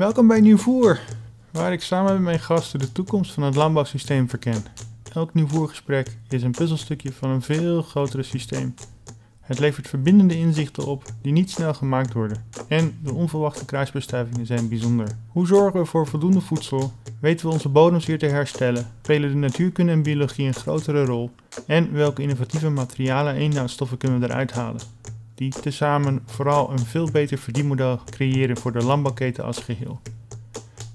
Welkom bij Nieuwvoer, waar ik samen met mijn gasten de toekomst van het landbouwsysteem verken. Elk Nieuwvoergesprek is een puzzelstukje van een veel grotere systeem. Het levert verbindende inzichten op die niet snel gemaakt worden. En de onverwachte kruisbestuivingen zijn bijzonder. Hoe zorgen we voor voldoende voedsel? Weten we onze bodems weer te herstellen? Spelen de natuurkunde en biologie een grotere rol? En welke innovatieve materialen en inhoudstoffen kunnen we eruit halen? Die tezamen vooral een veel beter verdienmodel creëren voor de landbouwketen als geheel.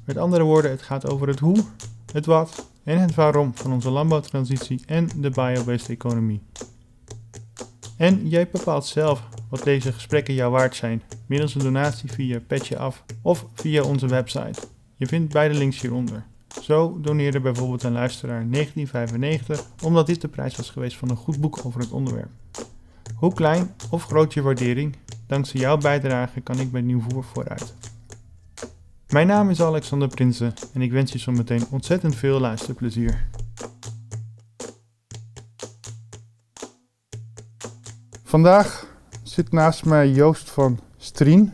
Met andere woorden, het gaat over het hoe, het wat en het waarom van onze landbouwtransitie en de biobased economie. En jij bepaalt zelf wat deze gesprekken jou waard zijn, middels een donatie via Petje Af of via onze website. Je vindt beide links hieronder. Zo doneerde bijvoorbeeld een luisteraar 1995 omdat dit de prijs was geweest van een goed boek over het onderwerp. Hoe klein of groot je waardering, dankzij jouw bijdrage kan ik bij Nieuwvoer vooruit. Mijn naam is Alexander Prinsen en ik wens je zometeen ontzettend veel luisterplezier. Vandaag zit naast mij Joost van Strien.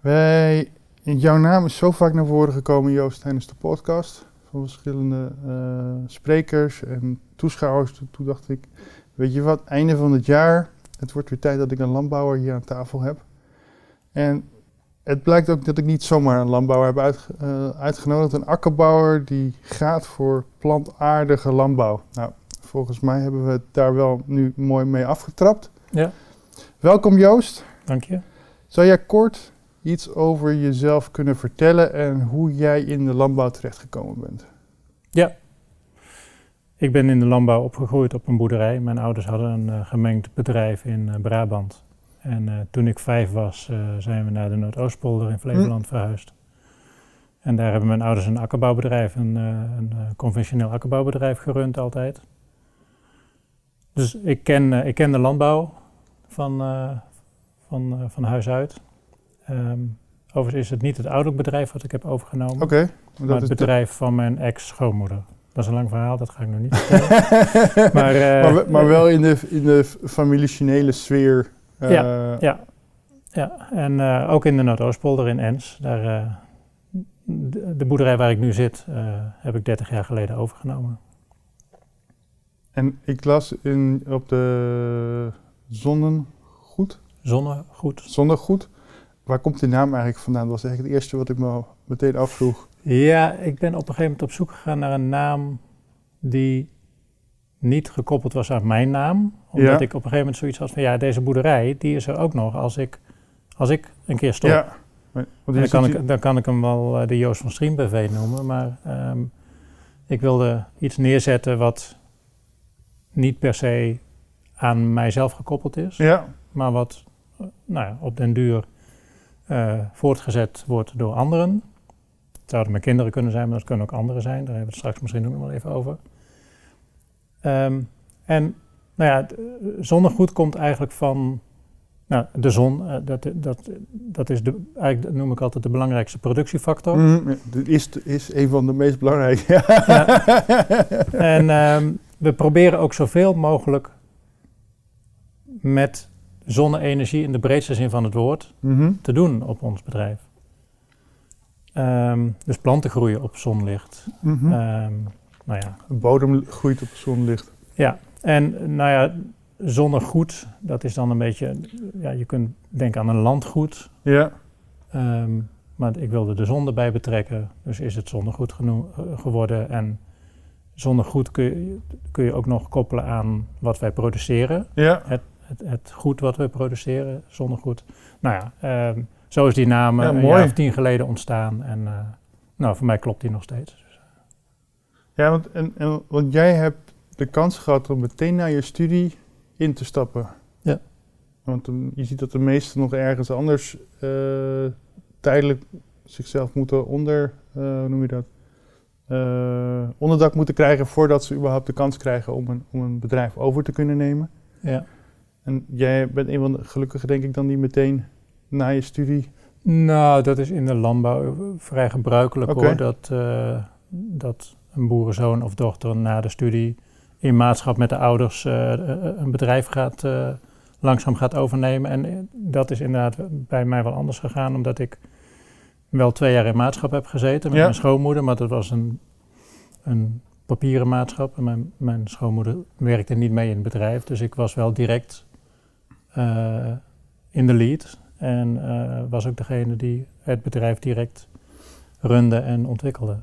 Wij, jouw naam is zo vaak naar voren gekomen, Joost, tijdens de podcast. Van verschillende uh, sprekers en toeschouwers. Toen dacht ik, weet je wat, einde van het jaar. Het wordt weer tijd dat ik een landbouwer hier aan tafel heb. En het blijkt ook dat ik niet zomaar een landbouwer heb uit, uh, uitgenodigd. Een akkerbouwer die gaat voor plantaardige landbouw. Nou, volgens mij hebben we het daar wel nu mooi mee afgetrapt. Ja. Welkom Joost. Dank je. Zou jij kort iets over jezelf kunnen vertellen en hoe jij in de landbouw terechtgekomen bent? Ja. Ik ben in de landbouw opgegroeid op een boerderij. Mijn ouders hadden een uh, gemengd bedrijf in uh, Brabant. En uh, toen ik vijf was, zijn we naar de Noordoostpolder in Flevoland hm. verhuisd. En daar hebben mijn ouders een akkerbouwbedrijf, een, een conventioneel akkerbouwbedrijf gerund altijd. Dus ik ken, ik ken de landbouw van, van, van huis uit. Um, overigens is het niet het ouderlijk bedrijf wat ik heb overgenomen, okay, maar, maar het bedrijf de... van mijn ex-schoonmoeder. Dat is een lang verhaal, dat ga ik nog niet vertellen. maar, uh, maar, maar, wel in de, in de sfeer. Uh, ja, ja, ja, en uh, ook in de Noordoostpolder in Ens. Daar, de, de, boerderij waar ik nu zit, heb ik 30 jaar geleden overgenomen. En ik las in, op de Zonnegoed. Zonnegoed. Zonnegoed. Waar komt die naam eigenlijk vandaan? Dat was eigenlijk het eerste wat ik me meteen afvroeg. Ja, ik ben op een gegeven moment op zoek gegaan naar een naam die niet gekoppeld was aan mijn naam. Omdat ja. ik op een gegeven moment zoiets had van ja, deze boerderij, die is er ook nog als ik, als ik een keer stop. Ja. dan, kan ik, dan kan ik hem wel uh, de Joost van Striem BV noemen, maar um, ik wilde iets neerzetten wat niet per se aan mijzelf gekoppeld is, ja. maar wat uh, nou ja, op den duur uh, voortgezet wordt door anderen. Het zouden mijn kinderen kunnen zijn, maar dat kunnen ook anderen zijn. Daar hebben we het straks misschien ook nog wel even over. Um, en nou ja, zonnegoed komt eigenlijk van nou, de zon. Uh, dat, dat, dat is de, eigenlijk noem ik altijd de belangrijkste productiefactor. Mm, dat is, is een van de meest belangrijke. ja. En um, we proberen ook zoveel mogelijk met zonne-energie in de breedste zin van het woord mm -hmm. te doen op ons bedrijf. Um, dus planten groeien op zonlicht. Mm -hmm. um, nou ja. De bodem groeit op zonlicht. Ja, en nou ja, zonnegoed, dat is dan een beetje, ja, je kunt denken aan een landgoed. Ja. Um, maar ik wilde de zon erbij betrekken, dus is het zonnegoed geworden. En zonnegoed kun je, kun je ook nog koppelen aan wat wij produceren. Ja. Het, het, het goed wat we produceren, zonnegoed. Nou ja, um, zo is die naam ja, een jaar of tien geleden ontstaan. En uh, nou, voor mij klopt die nog steeds. Ja, want, en, en, want jij hebt de kans gehad om meteen na je studie in te stappen. Ja. Want um, je ziet dat de meesten nog ergens anders uh, tijdelijk zichzelf moeten onder, uh, hoe noem je dat? Uh, onderdak moeten krijgen voordat ze überhaupt de kans krijgen om een, om een bedrijf over te kunnen nemen. Ja. En jij bent een van de gelukkigen, denk ik, dan die meteen na je studie. Nou, dat is in de landbouw vrij gebruikelijk hoor. Dat, uh, dat een boerenzoon of dochter na de studie in maatschap met de ouders uh, een bedrijf gaat, langzaam gaat overnemen. En dat is inderdaad bij mij wel anders gegaan, omdat ik wel twee jaar in maatschap heb gezeten met Ja. mijn schoonmoeder, maar dat was een, een papieren maatschap. En mijn, mijn schoonmoeder werkte niet mee in het bedrijf, dus ik was wel direct eh, in de lead. En eh, was ook degene die het bedrijf direct runde en ontwikkelde.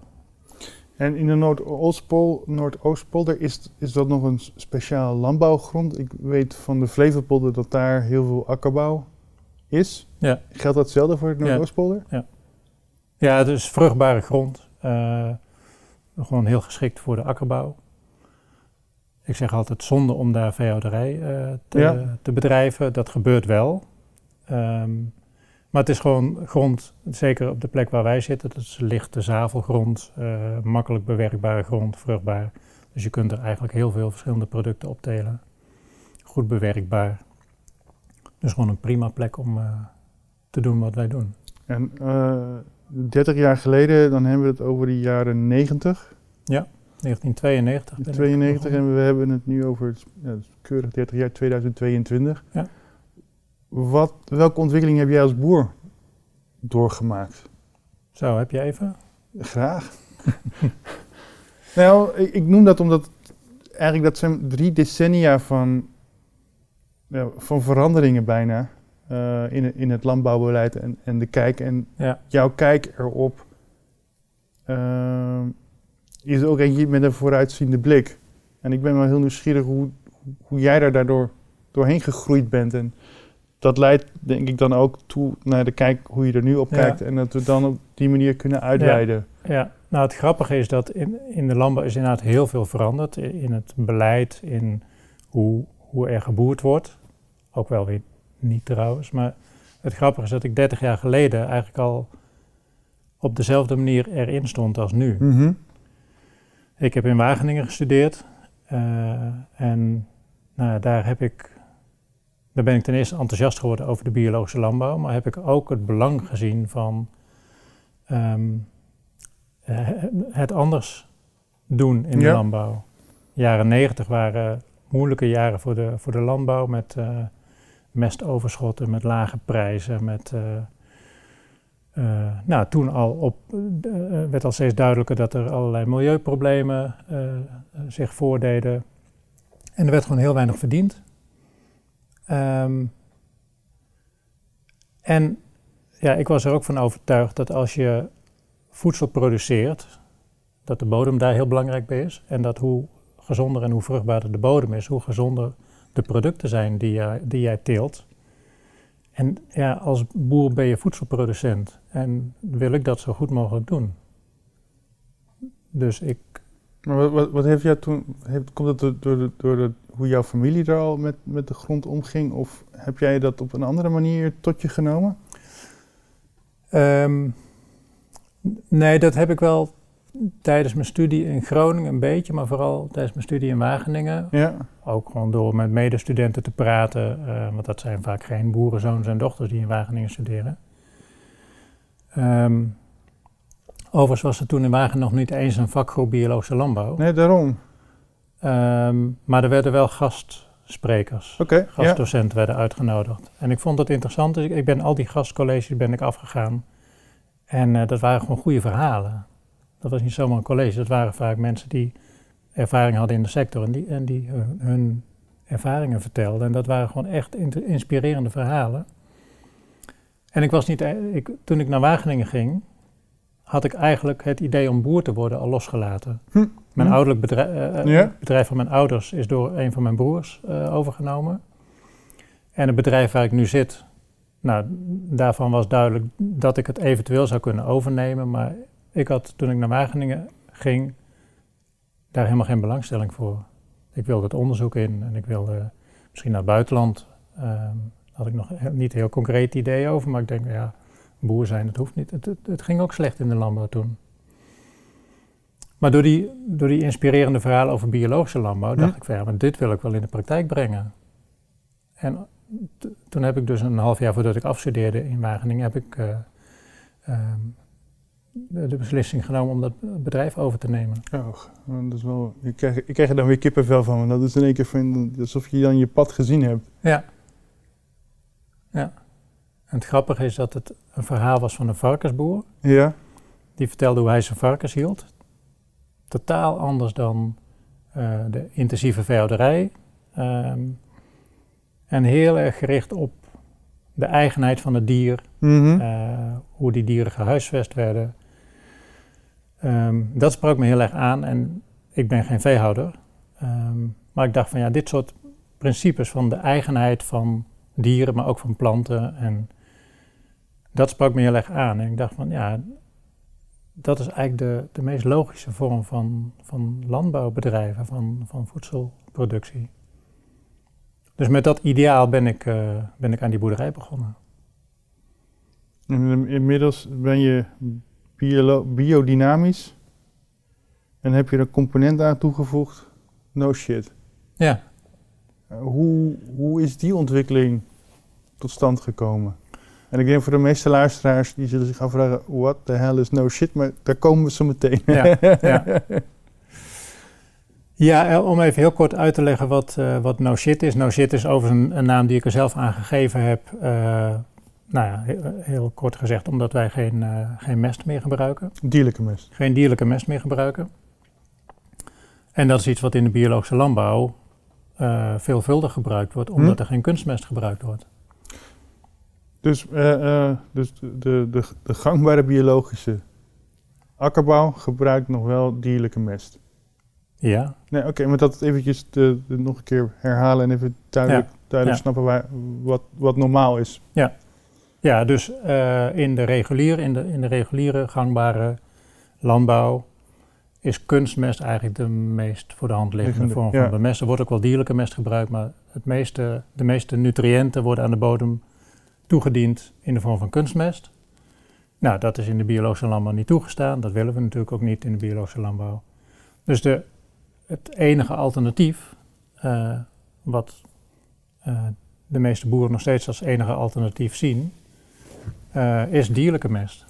En in de Noordoostpol, Noordoostpolder is, is dat nog een speciaal landbouwgrond. Ik weet van de Flevopolder dat daar heel veel akkerbouw is. Ja. Geldt dat hetzelfde voor het Ja. Noordoostpolder? Ja, het is vruchtbare grond. eh, gewoon heel geschikt voor de akkerbouw. Ik zeg altijd zonde om daar veehouderij eh, te, Ja. te bedrijven. Dat gebeurt wel. Ehm, maar het is gewoon grond, zeker op de plek waar wij zitten. Dat is lichte zavelgrond, eh, makkelijk bewerkbare grond, vruchtbaar. Dus je kunt er eigenlijk heel veel verschillende producten optelen. Goed bewerkbaar. Dus gewoon een prima plek om eh, te doen wat wij doen. En eh 30 jaar geleden, dan hebben we het over de jaren 90, 1992. ben ik 92 begonnen. en we hebben het nu over het, ja, het keurig 30 jaar 2022. Ja. Wat, welke ontwikkeling heb jij als boer doorgemaakt? Zo, heb je even? Graag. nou, ik, ik noem dat omdat eigenlijk dat zijn drie decennia van, ja, van veranderingen bijna eh, in, in het landbouwbeleid en, en de kijk en Ja. jouw kijk erop eh, is ook eentje met een vooruitziende blik. En ik ben wel heel nieuwsgierig hoe, hoe jij daar daardoor doorheen gegroeid bent. En dat leidt denk ik dan ook toe naar de kijk hoe je er nu op Ja. kijkt. En dat we dan op die manier kunnen uitweiden. Ja, nou het grappige is dat in, in de landbouw is inderdaad heel veel veranderd. In het beleid, in hoe, hoe er geboerd wordt. Ook wel weer niet trouwens. Maar het grappige is dat ik 30 jaar geleden eigenlijk al op dezelfde manier erin stond als nu. Mhm. Ik heb in Wageningen gestudeerd. eh, en nou, daar heb ik. Daar ben ik ten eerste enthousiast geworden over de biologische landbouw, maar heb ik ook het belang gezien van ehm, eh, het anders doen in de Ja. landbouw. Jaren negentig waren moeilijke jaren voor de, voor de landbouw met eh, mestoverschotten, met lage prijzen, met eh, nou, toen al op, werd al steeds duidelijker dat er allerlei milieuproblemen zich voordeden. En er werd gewoon heel weinig verdiend. Ehm, en ja, ik was er ook van overtuigd dat als je voedsel produceert, dat de bodem daar heel belangrijk bij is. En dat hoe gezonder en hoe vruchtbaarder de bodem is, hoe gezonder de producten zijn die, jij- die jij teelt. En ja, als boer ben je voedselproducent en wil ik dat zo goed mogelijk doen. Dus ik, Maar wat, wat, heeft jou toen, heeft, komt dat door, door, de, door de, hoe jouw familie er al met, met de grond omging? Of heb jij dat op een andere manier tot je genomen? Ehm, nee, dat heb ik wel tijdens mijn studie in Groningen een beetje, maar vooral tijdens mijn studie in Wageningen. Ja. Ook gewoon door met medestudenten te praten, eh, want dat zijn vaak geen boerenzoons en dochters die in Wageningen studeren. Ehm, overigens was er toen in Wageningen nog niet eens een vakgroep biologische landbouw. Nee, daarom. Ehm, maar er werden wel gastsprekers, ja. gastdocenten werden uitgenodigd. En ik vond dat interessant, dus ik, ben al die gastcolleges ben ik afgegaan. En eh, dat waren gewoon goede verhalen. Dat was niet zomaar een college, dat waren vaak mensen die ervaring hadden in de sector en die, en die hun, hun ervaringen vertelden. En dat waren gewoon echt in- inspirerende verhalen. En ik was niet, e- ik, toen ik naar Wageningen ging, had ik eigenlijk het idee om boer te worden al losgelaten. Hm. Mijn Hm. ouderlijk bedrijf, eh, Ja. het bedrijf van mijn ouders is door een van mijn broers eh, overgenomen. En het bedrijf waar ik nu zit, nou, daarvan was duidelijk dat ik het eventueel zou kunnen overnemen. Maar ik had toen ik naar Wageningen ging, daar helemaal geen belangstelling voor. Ik wilde het onderzoek in en ik wilde misschien naar het buitenland. Daar had ik nog niet heel concreet idee over, maar ik denk, ja, boer zijn, dat hoeft niet. Het, het, het ging ook slecht in de landbouw toen. Maar door die, door die inspirerende verhalen over biologische landbouw dacht Hm. ik van ja, maar dit wil ik wel in de praktijk brengen. En toen heb ik dus een half jaar voordat ik afstudeerde in Wageningen, heb ik eh, ehm, de, de beslissing genomen om dat bedrijf over te nemen. Oh, dat is wel, ik, krijg, ik krijg er dan weer kippenvel van, want dat is in één keer van, alsof je dan je pad gezien hebt. Ja. Ja. En het grappige is dat het een verhaal was van een varkensboer. Ja. Die vertelde hoe hij zijn varkens hield. Totaal anders dan eh, de intensieve veehouderij. Ehm, en heel erg gericht op de eigenheid van het dier, Mhm. eh, hoe die dieren gehuisvest werden. Ehm, dat sprak me heel erg aan en ik ben geen veehouder. Ehm, maar ik dacht van ja, dit soort principes van de eigenheid van dieren, maar ook van planten. En dat sprak me heel erg aan. En ik dacht van ja, dat is eigenlijk de, de meest logische vorm van, van landbouwbedrijven, van, van voedselproductie. Dus met dat ideaal ben ik, eh, ben ik aan die boerderij begonnen. En inmiddels ben je biodynamisch. En heb je er een component aan toegevoegd. No shit. Ja, Uh, hoe, hoe is die ontwikkeling tot stand gekomen? En ik denk voor de meeste luisteraars, die zullen zich afvragen, what the hell is no shit? Maar daar komen we zo meteen. Ja, ja. Ja, eh, om even heel kort uit te leggen wat, eh, wat no shit is. No shit is overigens een, een naam die ik er zelf aan gegeven heb. eh, nou ja, heel, heel kort gezegd, omdat wij geen, geen mest meer gebruiken. Dierlijke mest. Geen dierlijke mest meer gebruiken. En dat is iets wat in de biologische landbouw veelvuldig gebruikt wordt, omdat Hm. er geen kunstmest gebruikt wordt. Dus, eh, eh, dus de, de, de, gangbare biologische akkerbouw gebruikt nog wel dierlijke mest. Ja, Nee, oké, maar dat eventjes de, de nog een keer herhalen en even duidelijk, duidelijk ja. snappen waar, wat, wat normaal is. Ja, dus eh, in, de reguliere, in, de, in de reguliere gangbare landbouw is kunstmest eigenlijk de meest voor de hand liggende vorm van ja. bemest. Er wordt ook wel dierlijke mest gebruikt, maar het meeste, de meeste nutriënten worden aan de bodem toegediend in de vorm van kunstmest. Nou, dat is in de biologische landbouw niet toegestaan. Dat willen we natuurlijk ook niet in de biologische landbouw. Dus de, het enige alternatief, eh, wat eh, de meeste boeren nog steeds als enige alternatief zien, eh, is dierlijke mest.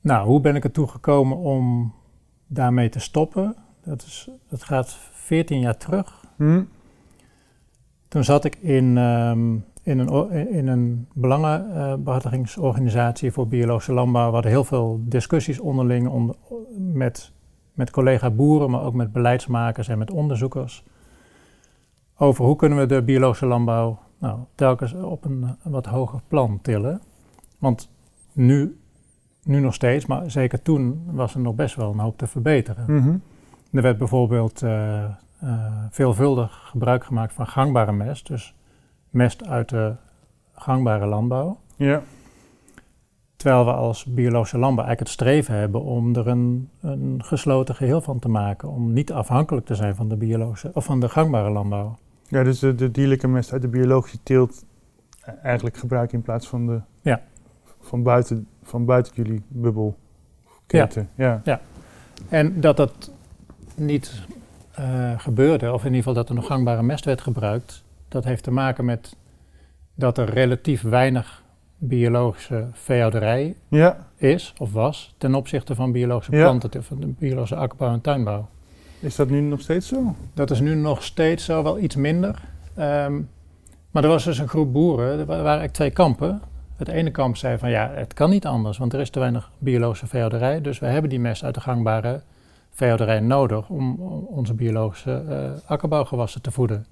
Nou, hoe ben ik er toe gekomen om daarmee te stoppen? Dat, is, dat gaat 14 jaar terug. Hm? Toen zat ik in, ehm, in een, in een belangenbehartigingsorganisatie voor biologische landbouw. We hadden heel veel discussies onderling onder- met, met collega-boeren, maar ook met beleidsmakers en met onderzoekers. Over hoe kunnen we de biologische landbouw nou, telkens op een, een wat hoger plan tillen. Want nu, nu nog steeds, maar zeker toen was er nog best wel een hoop te verbeteren. Mhm. Er werd bijvoorbeeld eh, eh, veelvuldig gebruik gemaakt van gangbare mest, dus mest uit de gangbare landbouw. Ja, Terwijl we als biologische landbouw eigenlijk het streven hebben om er een, een gesloten geheel van te maken, om niet afhankelijk te zijn van de biologische of van de gangbare landbouw. ja dus de, de dierlijke mest uit de biologische teelt eigenlijk gebruiken in plaats van de Ja. van, buiten, van buiten jullie bubbel. Keten. Ja. En dat dat niet eh, gebeurde, of in ieder geval dat er nog gangbare mest werd gebruikt, dat heeft te maken met dat er relatief weinig biologische veehouderij ja. is of was ten opzichte van biologische Ja. planten, van de biologische akkerbouw en tuinbouw. Is dat nu nog steeds zo? Dat is nu nog steeds zo, wel iets minder. Ehm, maar er was dus een groep boeren, er wa- waren eigenlijk twee kampen. Het ene kamp zei van ja, het kan niet anders, want er is te weinig biologische veehouderij. Dus we hebben die mest uit de gangbare veehouderij nodig om onze biologische eh, akkerbouwgewassen te voeden.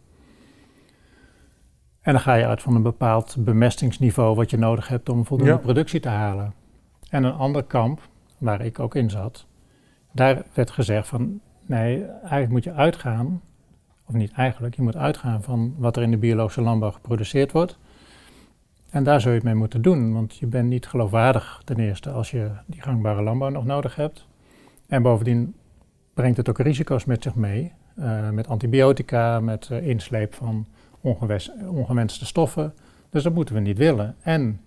En dan ga je uit van een bepaald bemestingsniveau wat je nodig hebt om voldoende Ja. productie te halen. En een ander kamp, waar ik ook in zat, daar werd gezegd van nee, eigenlijk moet je uitgaan, of niet eigenlijk, je moet uitgaan van wat er in de biologische landbouw geproduceerd wordt. En daar zul je het mee moeten doen, want je bent niet geloofwaardig ten eerste als je die gangbare landbouw nog nodig hebt. En bovendien brengt het ook risico's met zich mee, eh, met antibiotica, met eh, insleep van ongewenste stoffen. Dus dat moeten we niet willen. En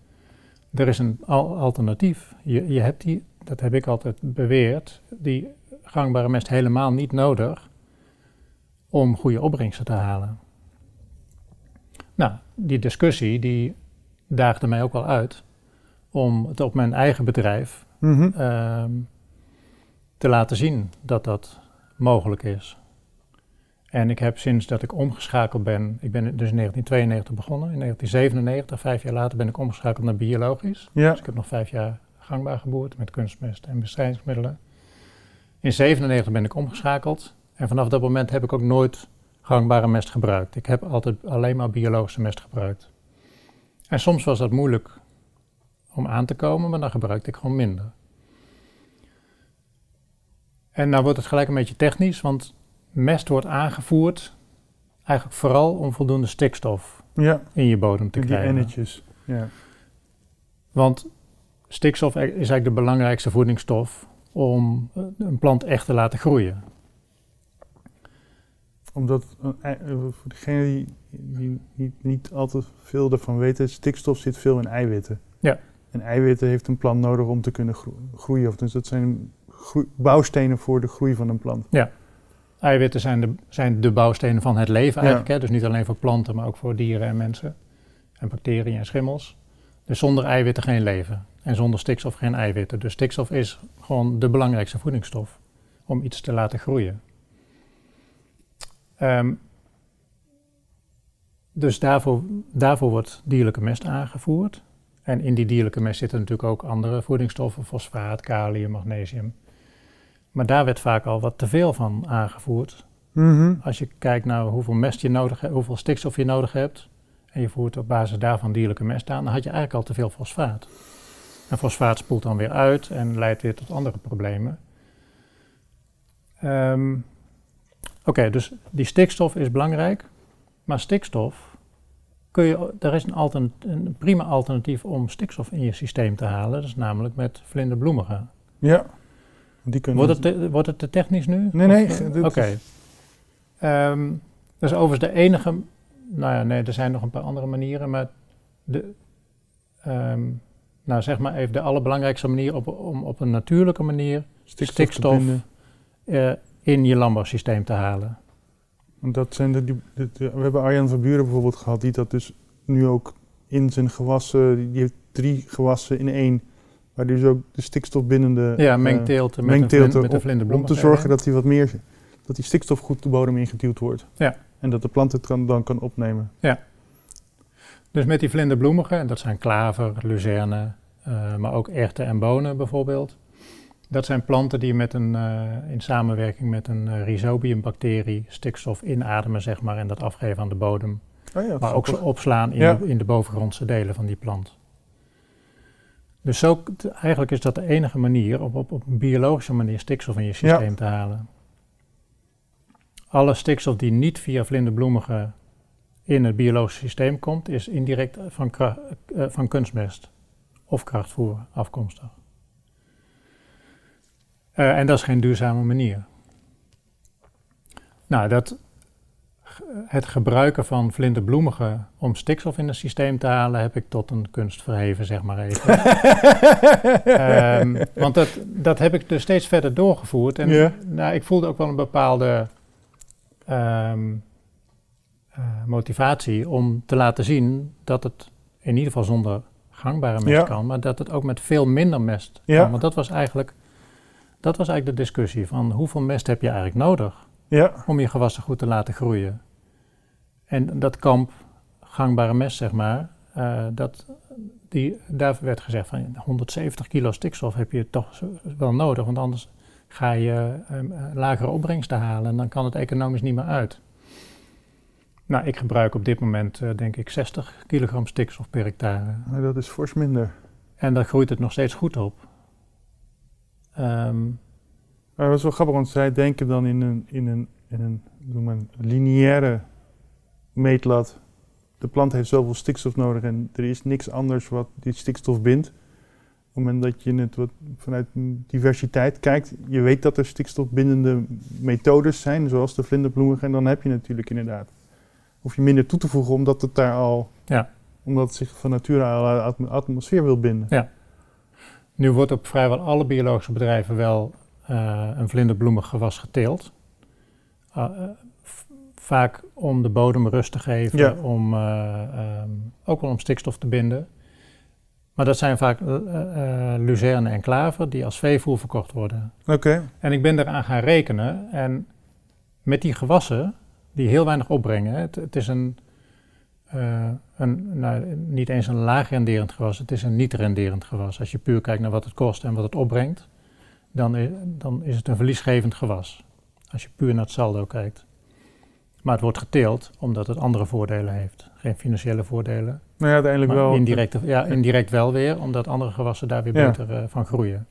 er is een al- alternatief. Je, je hebt die, dat heb ik altijd beweerd, die gangbare mest helemaal niet nodig om goede opbrengsten te halen. Nou, die discussie die daagde mij ook wel uit om het op mijn eigen bedrijf Mhm. ehm, te laten zien dat dat mogelijk is. En ik heb sinds dat ik omgeschakeld ben, ik ben dus in 1992 begonnen, in 1997, vijf jaar later, ben ik omgeschakeld naar biologisch. Ja. Dus ik heb nog vijf jaar gangbaar geboerd met kunstmest en bestrijdingsmiddelen. In 97 ben ik omgeschakeld en vanaf dat moment heb ik ook nooit gangbare mest gebruikt. Ik heb altijd alleen maar biologische mest gebruikt. En soms was dat moeilijk om aan te komen, maar dan gebruikte ik gewoon minder. En nou wordt het gelijk een beetje technisch, want mest wordt aangevoerd eigenlijk vooral om voldoende stikstof Ja, in je bodem te die krijgen. ennetjes. Ja. Want stikstof is eigenlijk de belangrijkste voedingsstof om een plant echt te laten groeien. Omdat, eh, eh, voor degene die, die niet, niet al te veel ervan weten, stikstof zit veel in eiwitten. Ja. En eiwitten heeft een plant nodig om te kunnen gro- groeien. Of dus dat zijn bouwstenen voor de groei van een plant. Eiwitten zijn de, zijn de bouwstenen van het leven Ja. eigenlijk. Hè? Dus niet alleen voor planten, maar ook voor dieren en mensen. En bacteriën en schimmels. Dus zonder eiwitten geen leven. En zonder stikstof geen eiwitten. Dus stikstof is gewoon de belangrijkste voedingsstof om iets te laten groeien. Ehm, dus daarvoor, daarvoor wordt dierlijke mest aangevoerd. En in die dierlijke mest zitten natuurlijk ook andere voedingsstoffen, fosfaat, kalium, magnesium. Maar daar werd vaak al wat te veel van aangevoerd. Als je kijkt naar hoeveel mest je nodig hebt, hoeveel stikstof je nodig hebt, en je voert op basis daarvan dierlijke mest aan, dan had je eigenlijk al te veel fosfaat. En fosfaat spoelt dan weer uit en leidt weer tot andere problemen. Ehm, Oké, dus die stikstof is belangrijk, maar stikstof kun je, er is een, een prima alternatief om stikstof in je systeem te halen, dat is namelijk met vlinderbloemigen. Ja. Die kunnen Wordt het, te, wordt het te technisch nu? Nee, nee, Oké. is- Ehm, dat is overigens de enige... Nou ja, nee, er zijn nog een paar andere manieren, maar de... ehm, nou, zeg maar even de allerbelangrijkste manier op, om op een natuurlijke manier stikstof, eh, in je landbouwsysteem te halen. Want dat zijn de, die, de- de- we hebben Arjan van Buren bijvoorbeeld gehad, die dat dus nu ook in zijn gewassen, die heeft drie gewassen in één, waar dus ook de stikstofbindende Ja, eh, mengteelten met, mengteelten vlin- met op- vlinderbloem. om te zorgen dat die wat meer, dat die stikstof goed de bodem ingeduwd wordt. Ja. En dat de plant het kan, dan kan opnemen. Dus met die vlinderbloemigen, en dat zijn klaver, luzerne, eh, maar ook erwten en bonen bijvoorbeeld. Dat zijn planten die met een, eh, in samenwerking met een rhizobiumbacterie stikstof inademen, zeg maar, en dat afgeven aan de bodem. Oh ja, maar ook zo grappig. opslaan in, Ja. de, in de bovengrondse delen van die plant. Dus zo, eigenlijk is dat de enige manier om op, op een biologische manier stikstof in je systeem te halen. Alle stikstof die niet via vlinderbloemigen in het biologische systeem komt, is indirect van, eh, van kunstmest of krachtvoer afkomstig. Eh, en dat is geen duurzame manier. Nou, dat, het gebruiken van vlinderbloemigen om stikstof in het systeem te halen, heb ik tot een kunst verheven, zeg maar even. Ehm, want dat, dat heb ik dus steeds verder doorgevoerd. En nou, ik voelde ook wel een bepaalde ehm, eh, motivatie om te laten zien dat het in ieder geval zonder gangbare mest Ja. kan, maar dat het ook met veel minder mest Ja. kan. Want dat was eigenlijk, dat was eigenlijk de discussie van hoeveel mest heb je eigenlijk nodig? Ja, om je gewassen goed te laten groeien. En dat kamp gangbare mest, zeg maar, eh, dat, die, daar werd gezegd van 170 kilo stikstof heb je toch wel nodig, want anders ga je ehm, eh, lagere opbrengsten halen en dan kan het economisch niet meer uit. Nou, ik gebruik op dit moment eh, denk ik 60 kilogram stikstof per hectare. dat is fors minder. En daar groeit het nog steeds goed op. Maar dat is wel grappig, want zij denken dan in een, in een, in een, noem maar, een lineaire meetlat. De plant heeft zoveel stikstof nodig en er is niks anders wat die stikstof bindt. Op het moment dat je het wat vanuit diversiteit kijkt, je weet dat er stikstofbindende methodes zijn, zoals de vlinderbloemige, en dan heb je natuurlijk inderdaad. Hoef je minder toe te voegen omdat het daar al, Ja. omdat het zich van nature al uit de atmosfeer wil binden. Nu wordt op vrijwel alle biologische bedrijven wel eh, een vlinderbloemig gewas geteeld. Uh, uh, v- vaak om de bodem rust te geven, Ja. om, uh, um, ook wel om stikstof te binden. Maar dat zijn vaak uh, luzerne en klaver die als veevoer verkocht worden. Oké. Okay. En ik ben eraan gaan rekenen en met die gewassen die heel weinig opbrengen. Het, het is een, eh, een nou, niet eens een laag renderend gewas, het is een niet renderend gewas. Als je puur kijkt naar wat het kost en wat het opbrengt, dan is, dan is het een verliesgevend gewas. Als je puur naar het saldo kijkt. Maar het wordt geteeld omdat het andere voordelen heeft. Geen financiële voordelen. Nou ja, uiteindelijk wel. indirect, ja, indirect wel weer, omdat andere gewassen daar weer Ja. beter eh, van groeien.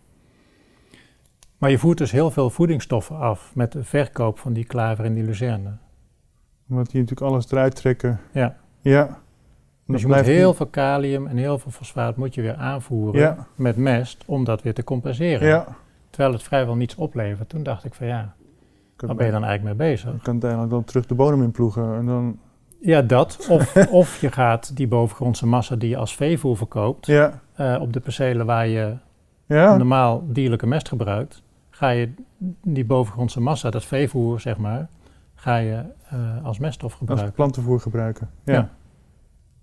Maar je voert dus heel veel voedingsstoffen af met de verkoop van die klaver en die luzerne. Omdat die natuurlijk alles eruit trekken. Ja. Ja. Dus je moet heel veel kalium en heel veel fosfaat moet je weer aanvoeren Ja. met mest om dat weer te compenseren. Ja. Terwijl het vrijwel niets oplevert. Toen dacht ik van ja, waar ben je dan eigenlijk mee bezig? Je kan uiteindelijk dan terug de bodem inploegen. En dan, Ja, dat. Of, of je gaat die bovengrondse massa die je als veevoer verkoopt, ja. eh, op de percelen waar je Ja. normaal dierlijke mest gebruikt, ga je die bovengrondse massa, dat veevoer zeg maar, ga je eh, als meststof Als gebruiken. plantenvoer gebruiken. Ja. Ja.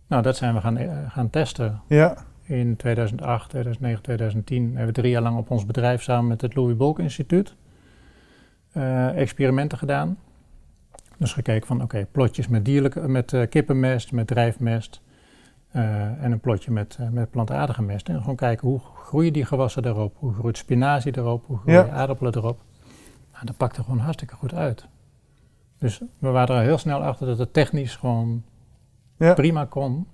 Nou, dat zijn we gaan, eh, gaan testen. Ja. In 2008, 2009, 2010 hebben we drie jaar lang op ons bedrijf samen met het Louis Bolk Instituut eh, experimenten gedaan. Dus gekeken van oké, plotjes met, dierlijke, met eh, kippenmest, met drijfmest eh, en een plotje met, met plantaardige mest. En gewoon kijken hoe groeien die gewassen erop, hoe groeit spinazie erop, hoe groeien Ja. aardappelen erop. Nou, dat pakte gewoon hartstikke goed uit. Dus we waren er heel snel achter dat het technisch gewoon Ja. prima kon.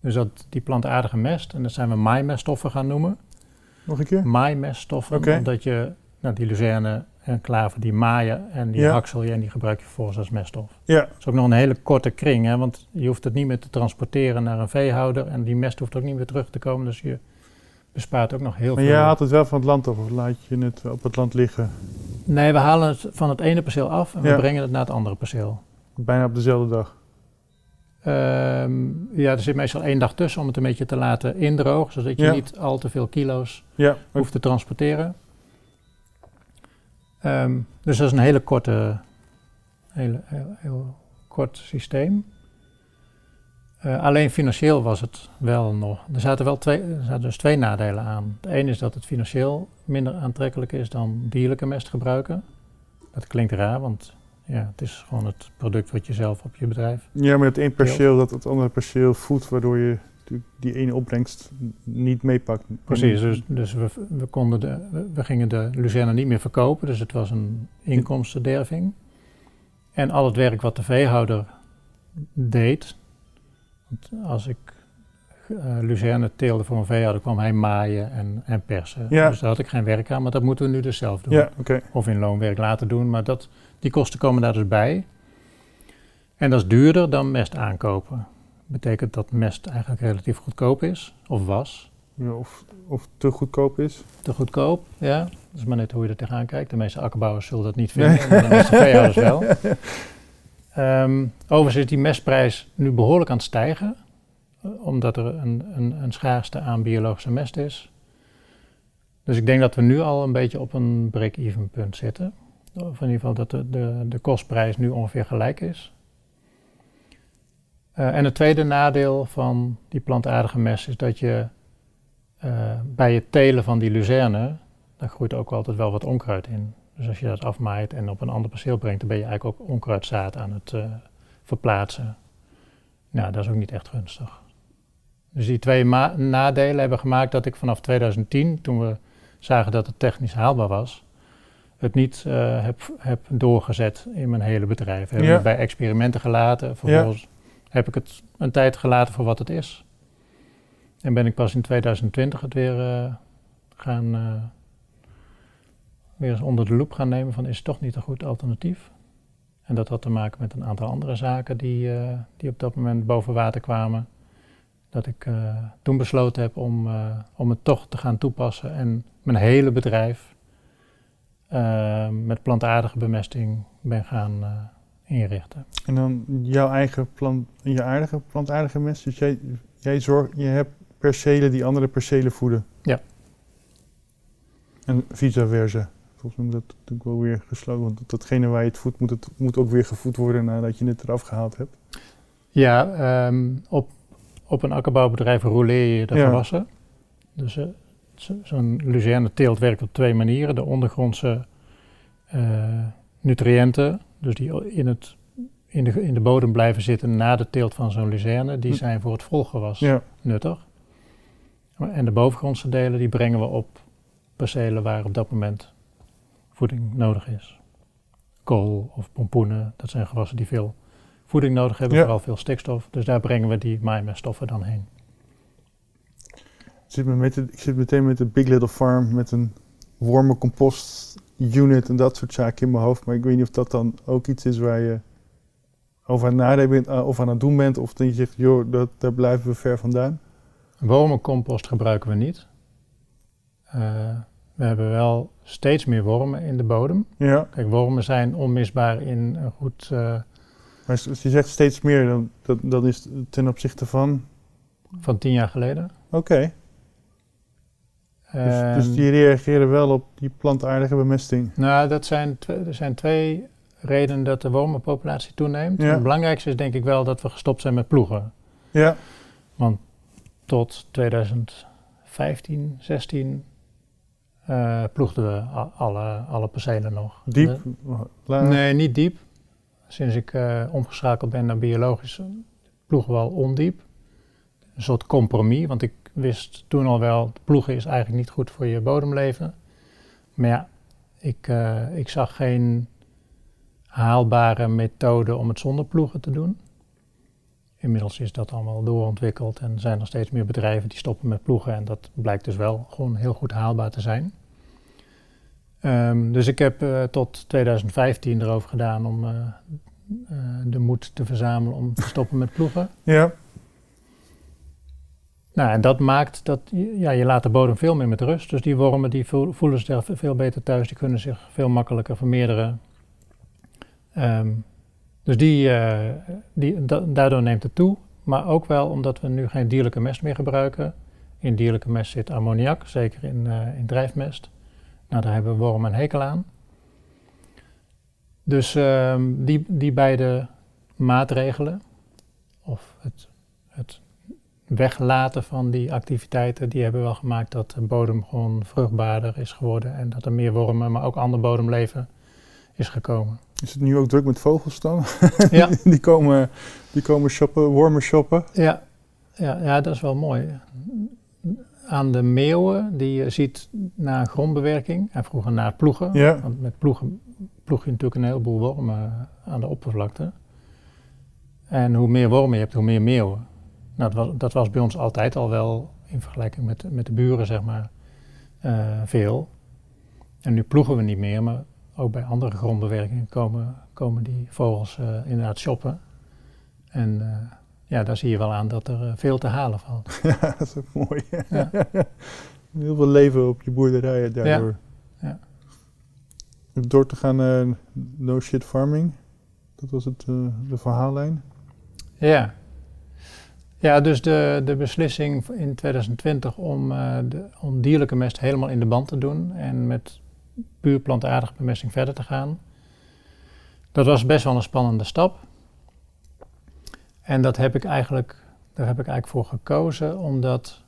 Dus dat die plantaardige mest, en dat zijn we maaimeststoffen gaan noemen. Nog een keer? Maaimeststoffen, omdat je nou, die luzerne en klaver, die maaien en die Ja. haksel je en die gebruik je vervolgens als meststof. Ja. Dat is ook nog een hele korte kring, hè, want je hoeft het niet meer te transporteren naar een veehouder en die mest hoeft ook niet meer terug te komen, dus je bespaart ook nog heel Maar veel. jij haalt het wel van het land af of laat je het op het land liggen? Nee, we halen het van het ene perceel af en we brengen het naar het andere perceel. Bijna op dezelfde dag. Ehm, ja, er zit meestal één dag tussen om het een beetje te laten indrogen, zodat je Ja. niet al te veel kilo's Ja. hoeft te transporteren. Ehm, dus dat is een hele korte, hele, heel, heel kort systeem. Eh, alleen financieel was het wel nog. Er zaten wel twee, er zaten dus twee nadelen aan. Het ene is dat het financieel minder aantrekkelijk is dan dierlijke mest gebruiken. Dat klinkt raar, want ja, het is gewoon het product wat je zelf op je bedrijf. Ja, maar het één perceel dat het andere perceel voedt, waardoor je die ene opbrengst niet meepakt. Precies, dus, dus we, we, konden de, we- gingen de luzerne niet meer verkopen, dus het was een inkomstenderving. En al het werk wat de veehouder deed, want als ik uh, luzerne teelde voor een veehouder, kwam hij maaien en, en persen. Ja. Dus daar had ik geen werk aan, maar dat moeten we nu dus zelf doen. Ja. Of in loonwerk laten doen, maar dat, die kosten komen daar dus bij. En dat is duurder dan mest aankopen. Betekent dat mest eigenlijk relatief goedkoop is, of was. Ja, of, of te goedkoop is. Te goedkoop, ja. Dat is maar net hoe je er tegenaan kijkt. De meeste akkerbouwers zullen dat niet vinden, maar de meeste veehouders wel. Ehm, overigens is die mestprijs nu behoorlijk aan het stijgen, eh, omdat er een, een, een schaarste aan biologische mest is. Dus ik denk dat we nu al een beetje op een break-even punt zitten. Of in ieder geval dat de, de, de kostprijs nu ongeveer gelijk is. Uh, en het tweede nadeel van die plantaardige mest is dat je uh, bij het telen van die luzerne, daar groeit ook altijd wel wat onkruid in. Dus als je dat afmaait en op een ander perceel brengt, dan ben je eigenlijk ook onkruidzaad aan het uh, verplaatsen. Nou, dat is ook niet echt gunstig. Dus die twee nadelen hebben gemaakt dat ik vanaf 2010, toen we zagen dat het technisch haalbaar was, het niet uh, heb, heb doorgezet in mijn hele bedrijf. Heb ja. het bij experimenten gelaten. Vervolgens ja. Heb ik het een tijd gelaten voor wat het is. En ben ik pas in 2020 het weer uh, gaan uh, weer eens onder de loep gaan nemen van is het toch niet een goed alternatief. En dat had te maken met een aantal andere zaken die, uh, die op dat moment boven water kwamen. Dat ik toen besloten heb om, om het toch te gaan toepassen en mijn hele bedrijf met plantaardige bemesting ben gaan inrichten. En dan jouw eigen plant, je aardige, plantaardige mest, dus jij, jij zorgt, je hebt percelen die andere percelen voeden. Ja. En vice versa. Volgens mij moet dat natuurlijk wel weer gesloten, want datgene waar je het voedt, moet, het, moet ook weer gevoed worden nadat je het eraf gehaald hebt. Ja, um, op, op een akkerbouwbedrijf roleer je de ja. gewassen. Dus uh, zo'n luzerne teelt werkt op twee manieren. De ondergrondse uh, nutriënten, dus die in het, in de, in de bodem blijven zitten na de teelt van zo'n luzerne, die Hm. zijn voor het volgewas Ja. nuttig. En de bovengrondse delen die brengen we op percelen waar op dat moment voeding nodig is. Kool of pompoenen, dat zijn gewassen die veel voeding nodig hebben, Ja. vooral veel stikstof. Dus daar brengen we die maaimeststoffen dan heen. Ik zit, me met de- ik zit meteen met de Big Little Farm met een wormencompost unit en dat soort zaken in mijn hoofd. Maar ik weet niet of dat dan ook iets is waar je over aan het nadenken bent eh, of aan het doen bent. Of dat je zegt, joh, dat, daar blijven we ver vandaan. Wormencompost gebruiken we niet. Eh, we hebben wel steeds meer wormen in de bodem. Ja, Kijk, wormen zijn onmisbaar in een goed... eh, maar als je zegt steeds meer, dan dat, dat is ten opzichte van... van tien jaar geleden. Oké, dus, Ehm, dus die reageren wel op die plantaardige bemesting. Nou, dat zijn er zijn twee redenen dat de wormenpopulatie toeneemt. Ja. Het belangrijkste is denk ik wel dat we gestopt zijn met ploegen. Ja, Tot 2015, 16 eh, ploegden we alle, alle percelen nog. diep. Nee, niet diep. Sinds ik eh, omgeschakeld ben naar biologisch ploegen we al ondiep. Een soort compromis, want ik wist toen al wel, ploegen is eigenlijk niet goed voor je bodemleven. Maar ja, ik, eh, ik zag geen haalbare methode om het zonder ploegen te doen. Inmiddels is dat allemaal doorontwikkeld en zijn er steeds meer bedrijven die stoppen met ploegen. En dat blijkt dus wel gewoon heel goed haalbaar te zijn. Ehm, dus ik heb eh, tot 2015 erover gedaan om eh, de moed te verzamelen om te stoppen met ploegen. Ja, Nou, en dat maakt dat ja, je laat de bodem veel meer met rust. Dus die wormen die voel- voelen zich veel beter thuis, die kunnen zich veel makkelijker vermeerderen. Ehm, dus die, eh, die, da- daardoor neemt het toe. Maar ook wel omdat we nu geen dierlijke mest meer gebruiken. In dierlijke mest zit ammoniak, zeker in, eh, in drijfmest. Nou, daar hebben wormen een hekel aan. Dus ehm, die, die beide maatregelen, of het weglaten van die activiteiten, die hebben wel gemaakt dat de bodem gewoon vruchtbaarder is geworden en dat er meer wormen, maar ook ander bodemleven is gekomen. is het nu ook druk met vogels dan? Ja, die, komen, die komen shoppen, wormen shoppen. ja, ja, ja, dat is wel mooi. Aan de meeuwen, die je ziet na grondbewerking en vroeger na het ploegen, Ja. want met ploegen ploeg je natuurlijk een heleboel wormen aan de oppervlakte. En hoe meer wormen je hebt, hoe meer meeuwen. Nou, dat was, dat was bij ons altijd al wel, in vergelijking met, met de buren, zeg maar, eh, veel. En nu ploegen we niet meer, maar ook bij andere grondbewerkingen komen, komen die vogels eh, inderdaad shoppen. En eh, ja, daar zie je wel aan dat er veel te halen valt. Ja, dat is ook mooi. Ja. Heel veel leven op je boerderijen daardoor. Ja. Door te gaan naar no shit farming. Dat was het, de verhaallijn. Ja. Ja, dus de, de beslissing in 2020 om, eh, de, mest helemaal in de band te doen en met puur plantaardige bemesting verder te gaan. Dat was best wel een spannende stap. En dat heb ik eigenlijk, daar heb ik eigenlijk voor gekozen, omdat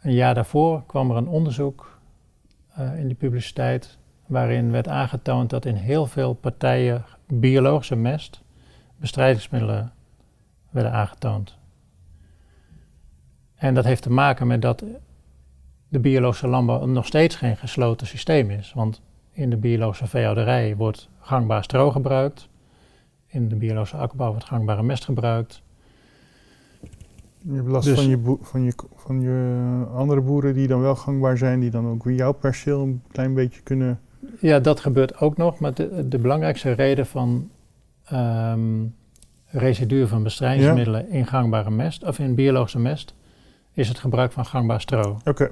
een jaar daarvoor kwam er een onderzoek eh, in de publiciteit waarin werd aangetoond dat in heel veel partijen biologische mest bestrijdingsmiddelen werden aangetoond. En dat heeft te maken met dat de biologische landbouw nog steeds geen gesloten systeem is. Want in de biologische veehouderij wordt gangbaar stro gebruikt. In de biologische akkerbouw wordt gangbare mest gebruikt. Je hebt last Dus- van, je van, je, van je andere boeren die dan wel gangbaar zijn. Die dan ook weer jouw perceel een klein beetje kunnen... Ja, dat gebeurt ook nog. Maar de, de belangrijkste reden van ehm residuen van bestrijdingsmiddelen in gangbare mest, of in biologische mest, is het gebruik van gangbaar stro. Oké.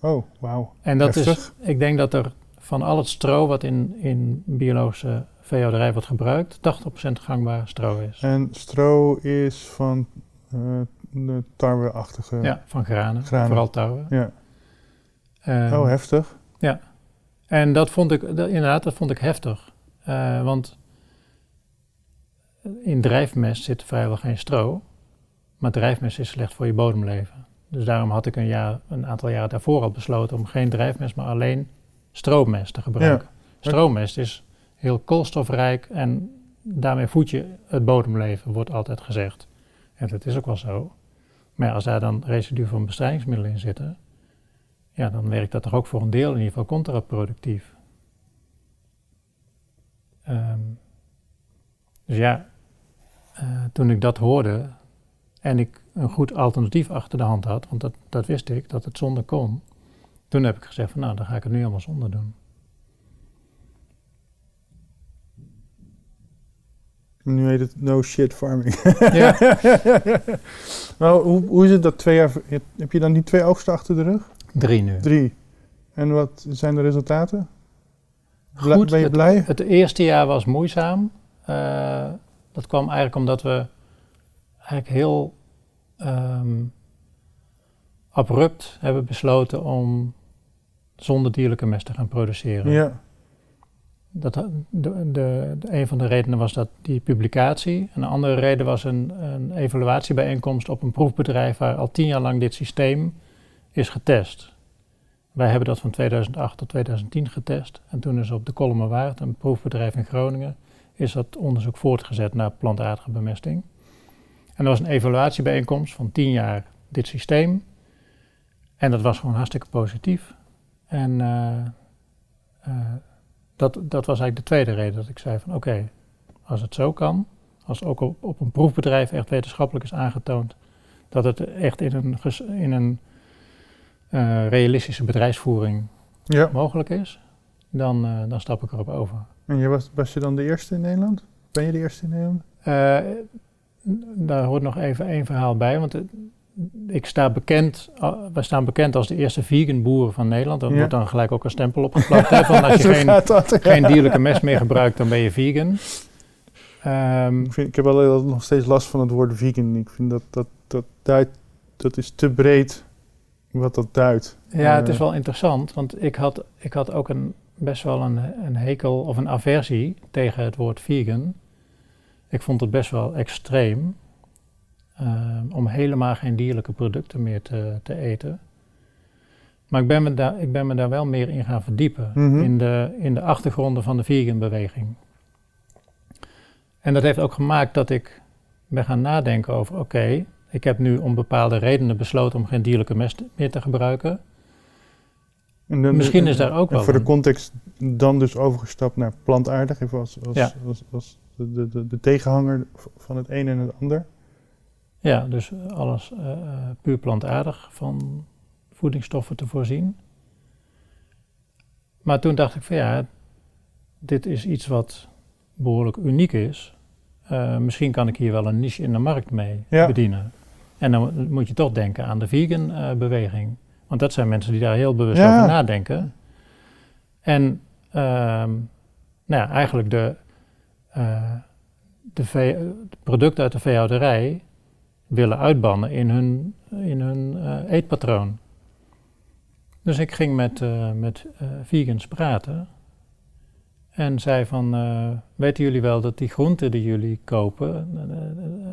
Oh, wauw. En dat is, ik denk dat er van al het stro wat in, in biologische veehouderij wordt gebruikt, 80% gangbaar stro is. En stro is van eh, de tarweachtige... Ja, van granen, Granen. vooral touwen. Ja. Ehm, Oh, heftig. En dat vond ik, dat- inderdaad, dat vond ik heftig. Eh, want in drijfmest zit vrijwel geen stro. Maar drijfmest is slecht voor je bodemleven. Dus daarom had ik een, jaar, een aantal jaren daarvoor al besloten om geen drijfmest, maar alleen stroommest te gebruiken. Stroommest is heel koolstofrijk en daarmee voed je het bodemleven, wordt altijd gezegd. En dat is ook wel zo. Maar als daar dan residu van bestrijdingsmiddelen in zitten, ja, dan werkt dat toch ook voor een deel in ieder geval contraproductief. Ehm, dus ja, eh, toen ik dat hoorde en ik een goed alternatief achter de hand had, want dat, dat wist ik, dat het zonder kon, toen heb ik gezegd van nou, dan ga ik het nu allemaal zonder doen. Nu heet het no shit farming. Ja. nou, hoe, hoe is het dat twee jaar... Heb je dan die twee oogsten achter de rug? Drie nu. Drie. En wat zijn de resultaten? Goed, ben je blij? Het, het, eerste jaar was moeizaam. Uh, dat kwam eigenlijk omdat we eigenlijk heel um, abrupt hebben besloten om zonder dierlijke mest te gaan produceren. Ja. Dat, de, de, een van de redenen was dat die publicatie. Een andere reden was een, een evaluatiebijeenkomst op een proefbedrijf waar al tien jaar lang dit systeem is getest. Wij hebben dat van 2008 tot 2010 getest. En toen is op de Kolmerwaard, een proefbedrijf in Groningen, is dat onderzoek voortgezet naar plantaardige bemesting. En er was een evaluatiebijeenkomst van tien jaar dit systeem. En dat was gewoon hartstikke positief. En uh, uh, dat, dat was eigenlijk de tweede reden dat ik zei van oké, als het zo kan, als het ook op, op een proefbedrijf echt wetenschappelijk is aangetoond dat het echt in een, in een uh, realistische bedrijfsvoering ja. mogelijk is, dan, uh, dan stap ik erop over. En je was, was je dan de eerste in Nederland? Ben je de eerste in Nederland? Uh, daar hoort nog even één verhaal bij, want ik sta bekend, wij staan bekend als de eerste vegan boeren van Nederland. Er wordt dan gelijk ook een stempel op geplakt. van als je geen, geen, dierlijke mest meer gebruikt, dan ben je vegan. Um, ik, vind, ik, heb wel nog steeds last van het woord vegan. Ik vind dat dat, dat, duidt, dat is te breed wat dat duidt. Ja, het is eh, wel interessant, want ik had, ik had ook een, best wel een, een hekel of een aversie tegen het woord vegan. Ik vond het best wel extreem. Ehm, om helemaal geen dierlijke producten meer te, te eten. Maar ik ben, me daar, ik ben me daar wel meer in gaan verdiepen, mhm. in, de, in de achtergronden van de vegan-beweging. En dat heeft ook gemaakt dat ik ben gaan nadenken over, oké, ik heb nu om bepaalde redenen besloten om geen dierlijke mest meer te gebruiken. Misschien is daar ook wel. Voor de context dan dus overgestapt naar plantaardig, even als, als, als, als de, de, de, tegenhanger van het een en het ander. Ja, dus alles uh, puur plantaardig van voedingsstoffen te voorzien. Maar toen dacht ik van ja, dit is iets wat behoorlijk uniek is. Uh, misschien kan ik hier wel een niche in de markt mee bedienen. En dan moet je toch denken aan de vegan uh, beweging. Want dat zijn mensen die daar heel bewust over nadenken. En um, nou ja, eigenlijk de, de, producten uit de veehouderij willen uitbannen in hun, in hun uh, eetpatroon. Dus ik ging met, uh, met vegans praten en zei van, weten jullie wel dat die groenten die jullie kopen,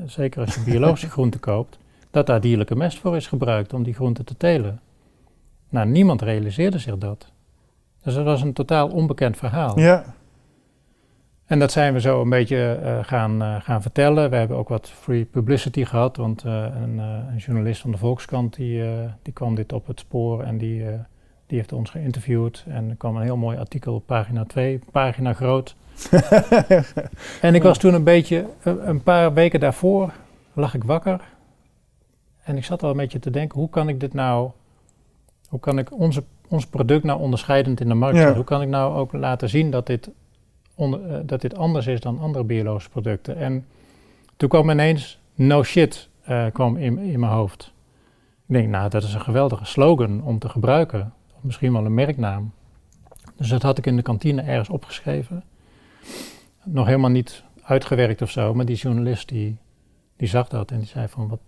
zeker als je biologische groenten koopt, dat daar dierlijke mest voor is gebruikt om die groenten te telen? Nou, niemand realiseerde zich dat. Dus dat was een totaal onbekend verhaal. Ja. En dat zijn we zo een beetje uh, gaan, uh, gaan vertellen. We hebben ook wat free publicity gehad, want uh, een, een, journalist van de Volkskrant die, die kwam dit op het spoor en die, die heeft ons geïnterviewd. En er kwam een heel mooi artikel op pagina 2, pagina groot. en ik was toen een beetje, een paar weken daarvoor lag ik wakker. En ik zat al een beetje te denken, hoe kan ik dit nou, hoe kan ik onze, ons product nou onderscheidend in de markt zetten? Hoe kan ik nou ook laten zien dat dit onder, uh, dat dit anders is dan andere biologische producten. En toen kwam ineens no shit uh, kwam in, in mijn hoofd. Ik denk, nou, dat is een geweldige slogan om te gebruiken. Of misschien wel een merknaam. Dus dat had ik in de kantine ergens opgeschreven. Nog helemaal niet uitgewerkt of zo, maar die journalist die, die zag dat en die zei van, wat,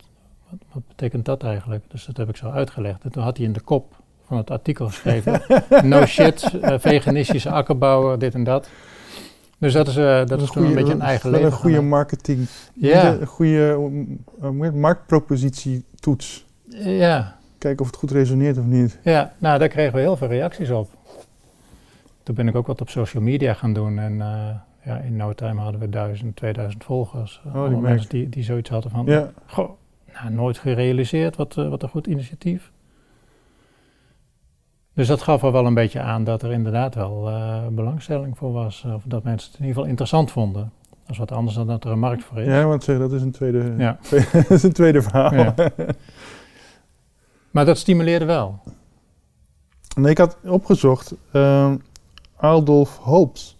wat, wat betekent dat eigenlijk? Dus dat heb ik zo uitgelegd. En toen had hij in de kop van het artikel geschreven, no shit, uh, veganistische akkerbouwer, dit en dat. Dus dat is, uh, dat, is een beetje een eigen leven. Een goede marketing, ja. een goede uh, marktpropositietoets. Ja. Kijken of het goed resoneert of niet. Ja, nou daar kregen we heel veel reacties op. Toen ben ik ook wat op social media gaan doen en uh, ja, in no time hadden we 1000, 2000 volgers. die Allemaal merk. mensen die, die zoiets hadden van, Ja, goh, nou, nooit gerealiseerd, wat, eh, wat een goed initiatief. Dus dat gaf er wel een beetje aan dat er inderdaad wel eh, belangstelling voor was. Of dat mensen het in ieder geval interessant vonden. Dat is wat anders dan dat er een markt voor is. ja want zeg, dat is een tweede, Ja. dat is een tweede verhaal. Ja. Maar dat stimuleerde wel. Nee, ik had opgezocht, ehm Adolf Hoops,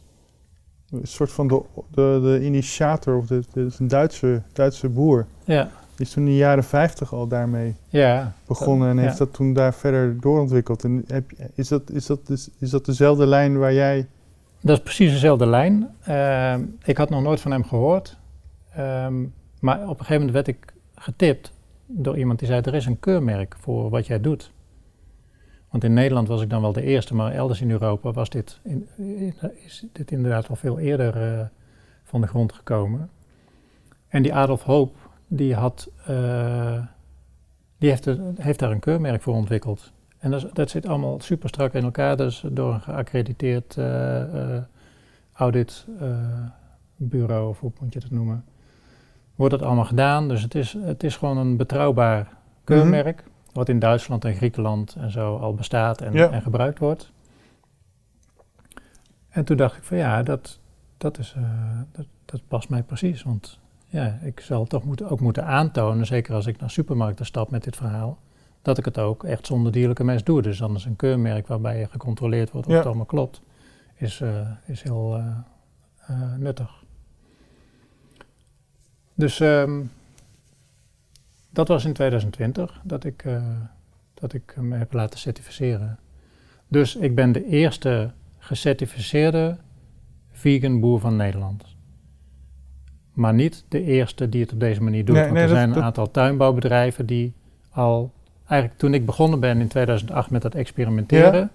een soort van de, de, de initiator, of de, de, is een Duitse, Duitse boer. Ja, is toen in de jaren 50 al daarmee ja. begonnen en Ja. heeft dat toen daar verder doorontwikkeld. En heb, is, dat, is, dat, is, is dat dezelfde lijn waar jij... Dat is precies dezelfde lijn. Ehm, ik had nog nooit van hem gehoord. Ehm, maar op een gegeven moment werd ik getipt door iemand die zei: Er is een keurmerk voor wat jij doet. Want in Nederland was ik dan wel de eerste, maar elders in Europa was dit, in, in- is dit inderdaad al veel eerder eh, van de grond gekomen. En die Adolf Hoop, die, had, eh, die heeft, er- heeft daar een keurmerk voor ontwikkeld. En dat, dat zit allemaal super strak in elkaar. Dus door een geaccrediteerd eh, eh, auditbureau, of hoe moet je dat noemen, wordt het allemaal gedaan. Dus het is, het is gewoon een betrouwbaar keurmerk, wat in Duitsland en Griekenland en zo al bestaat en, Ja. en gebruikt wordt. En toen dacht ik van ja, dat, dat, is, dat, dat past mij precies. Want ja, ik zal toch moeten, ook moeten aantonen, zeker als ik naar supermarkten stap met dit verhaal, dat ik het ook echt zonder dierlijke mest doe. Dus dan is een keurmerk waarbij je gecontroleerd wordt of Ja. het allemaal klopt, is, eh, is heel eh, eh, nuttig. Dus ehm, dat was in 2020 dat ik, dat ik me heb laten certificeren. Dus ik ben de eerste gecertificeerde vegan boer van Nederland. Maar niet de eerste die het op deze manier doet. Nee, want nee, er dat- zijn een aantal tuinbouwbedrijven die al, eigenlijk toen ik begonnen ben in 2008 met dat experimenteren,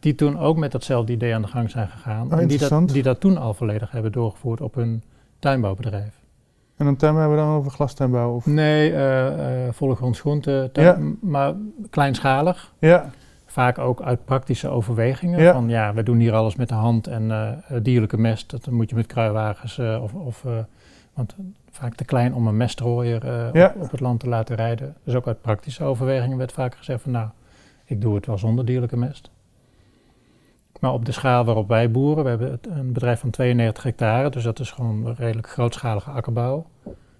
die toen ook met datzelfde idee aan de gang zijn gegaan. Oh, en die dat, die dat toen al volledig hebben doorgevoerd op hun tuinbouwbedrijf. En dan tuin hebben we dan over glastuinbouw? Of... Nee, groente, Ja. m- maar kleinschalig. Ja, Vaak ook uit praktische overwegingen. Ja. Van ja, we doen hier alles met de hand en eh, dierlijke mest, dat moet je met kruiwagens of, of want eh, vaak te klein om een mestrooier eh, Ja. op, op het land te laten rijden. Dus ook uit praktische overwegingen werd vaak gezegd van nou, ik doe het wel zonder dierlijke mest. Maar op de schaal waarop wij boeren, we hebben een bedrijf van 92 hectare, dus dat is gewoon een redelijk grootschalige akkerbouw,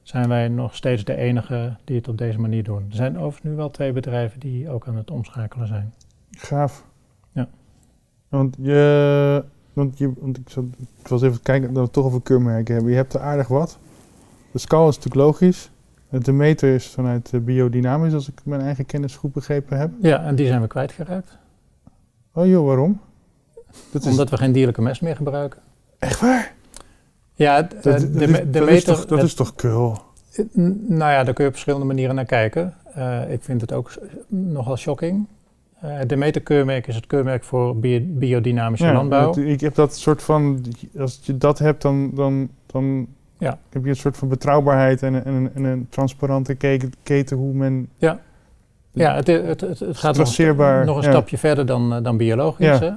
zijn wij nog steeds de enige die het op deze manier doen. Er zijn overigens nu wel twee bedrijven die ook aan het omschakelen zijn. gaaf. Ja. Want je... Want, je, want ik, zat, ik was even kijken dat we toch over keurmerken hebben. Je hebt er aardig wat. De scal is natuurlijk logisch. De meter is vanuit biodynamisch, als ik mijn eigen kennis goed begrepen heb. Ja, en die zijn we kwijtgeraakt. Oh joh, waarom? Dat is Omdat we geen dierlijke mest meer gebruiken. echt waar. Ja, Dat, eh, dat de, is, me- de dat is toch, dat het- is toch nou ja, daar kun je op verschillende manieren naar kijken. Eh, ik vind het ook nogal shocking. Eh de meterkeurmerk is het keurmerk voor bio- biodynamische landbouw. dat- ik heb dat soort van, als je dat hebt, dan, dan, dan Ja. heb je een soort van betrouwbaarheid en, een- en, een- en een transparante keten, hoe men Ja, het, het, het, het gaat nog, een ja. stapje verder dan, eh, dan biologisch. Ja. Hè?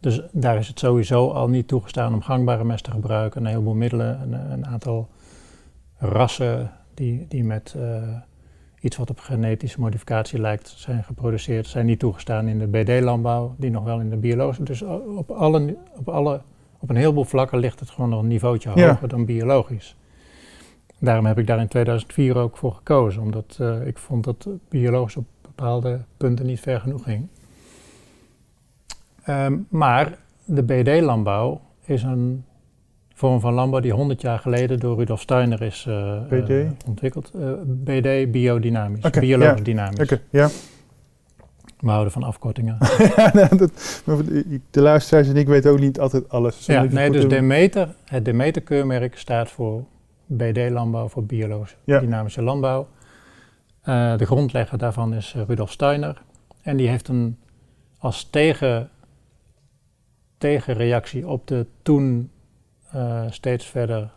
Dus daar is het sowieso al niet toegestaan om gangbare mest te gebruiken. Een heleboel middelen, een, een aantal rassen die, die met eh, iets wat op genetische modificatie lijkt zijn geproduceerd, zijn niet toegestaan in de BD-landbouw, die nog wel in de biologische. Dus op, alle, op, alle, op een heleboel vlakken ligt het gewoon nog een niveautje Ja. hoger dan biologisch. Daarom heb ik daar in 2004 ook voor gekozen, omdat eh, ik vond dat biologisch op bepaalde punten niet ver genoeg ging. Ehm, maar de BD-landbouw is een vorm van landbouw die 100 jaar geleden door Rudolf Steiner is eh, BD? eh, ontwikkeld. Eh, BD, biodynamisch, biologisch ja. dynamisch. Oké, ja. We houden van afkortingen. Ja, nou, dat, maar de luisteraars en ik weten ook niet altijd alles. Ja, nee, dus doen. Demeter, het Demeter-keurmerk staat voor BD-landbouw, voor biologisch dynamische landbouw. De grondlegger daarvan is Rudolf Steiner. En die heeft een als tegen, tegenreactie op de toen eh, steeds verder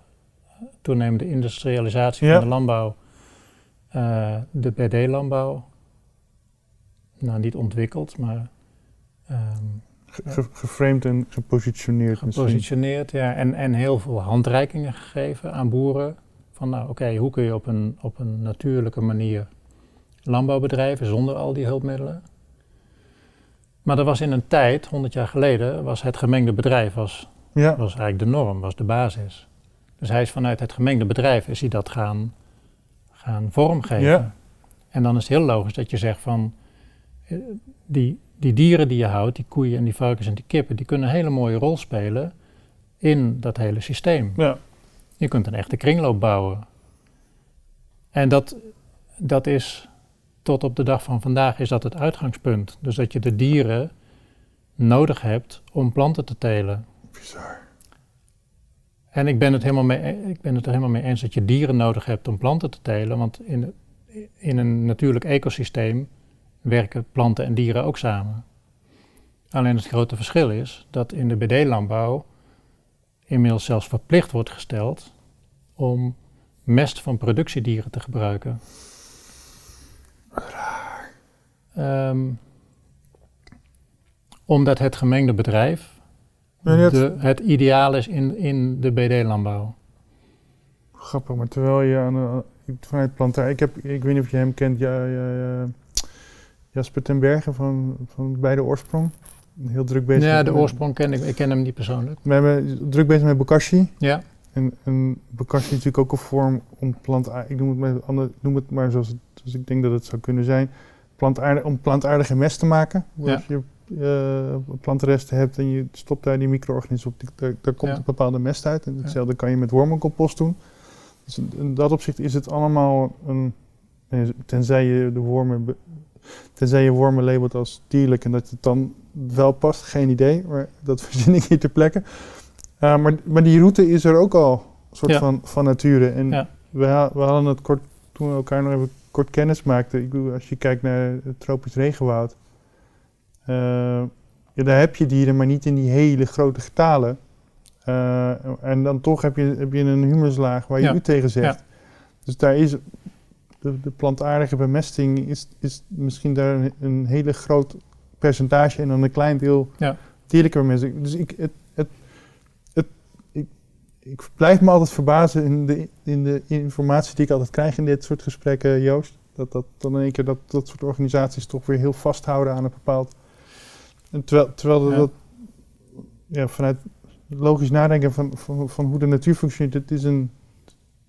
toenemende industrialisatie Ja. van de landbouw, eh, de BD-landbouw, nou niet ontwikkeld, maar ehm, ge- geframed en gepositioneerd. misschien. gepositioneerd. Ja, en, en heel veel handreikingen gegeven aan boeren. Van nou oké, hoe kun je op een, op een natuurlijke manier landbouw bedrijven zonder al die hulpmiddelen. Maar er was in een tijd, 100 jaar geleden, was het gemengde bedrijf was, Ja, was eigenlijk de norm, was de basis. Dus hij is vanuit het gemengde bedrijf is hij dat gaan, gaan vormgeven. Ja. En dan is het heel logisch dat je zegt van eh, die, die dieren die je houdt, die koeien en die varkens en die kippen, die kunnen een hele mooie rol spelen in dat hele systeem. ja. Je kunt een echte kringloop bouwen. En dat, dat is tot op de dag van vandaag is dat het uitgangspunt. Dus dat je de dieren nodig hebt om planten te telen. Bizar. En ik ben, het helemaal mee, ik ben het er helemaal mee eens dat je dieren nodig hebt om planten te telen. Want in, in een natuurlijk ecosysteem werken planten en dieren ook samen. Alleen het grote verschil is dat in de BD-landbouw inmiddels zelfs verplicht wordt gesteld om mest van productiedieren te gebruiken. Ehm, omdat het gemengde bedrijf de, het ideaal is in, in de BD-landbouw. Grappig, maar terwijl je aan de, vanuit plantaar, ik, heb, ik weet niet of je hem kent, ja, ja, ja, Jasper ten Berge van, van Bij de Oorsprong. Heel druk bezig. Ja, de met- oorsprong ken ik. Ik ken hem niet persoonlijk. We hebben druk bezig met bokashi. Ja, En, en bokashi is natuurlijk ook een vorm om plantaardig, ik noem het, maar, ander, noem het maar zoals, het, zoals ik denk dat het zou kunnen zijn, plantaardig, om plantaardige mest te maken. Ja. Je eh, plantenresten hebt en je stopt daar die micro-organismen op, die- daar, daar komt Ja. een bepaalde mest uit. En hetzelfde kan je met wormencompost doen. Dus in- dat opzicht is het allemaal een, eh, tenzij je de wormen, tenzij je wormen labelt als dierlijk en dat het dan wel past, geen idee, maar dat verzin ik hier ter plekke. Uh, maar, maar die route is er ook al, een soort Ja. van, van nature. En Ja. we, ha- we hadden het kort, toen we elkaar nog even kort kennis maakten. Ik bedoel, als je kijkt naar het tropisch regenwoud, eh, ja, daar heb je dieren, maar niet in die hele grote getalen. Eh, en dan toch heb je, heb je een humuslaag waar je Ja. u tegen zegt. Ja. Dus daar is de, de plantaardige bemesting is, is misschien daar een, een hele groot percentage en dan een klein deel Ja. dierlijke bemesting. Dus ik, het, het, het, ik, ik blijf me altijd verbazen in de, in de informatie die ik altijd krijg in dit soort gesprekken, Joost. Dat, dat dan in één keer dat, dat soort organisaties toch weer heel vasthouden aan een bepaald. En terwijl, terwijl Ja. dat ja, vanuit logisch nadenken van, van, van hoe de natuur functioneert, het is een,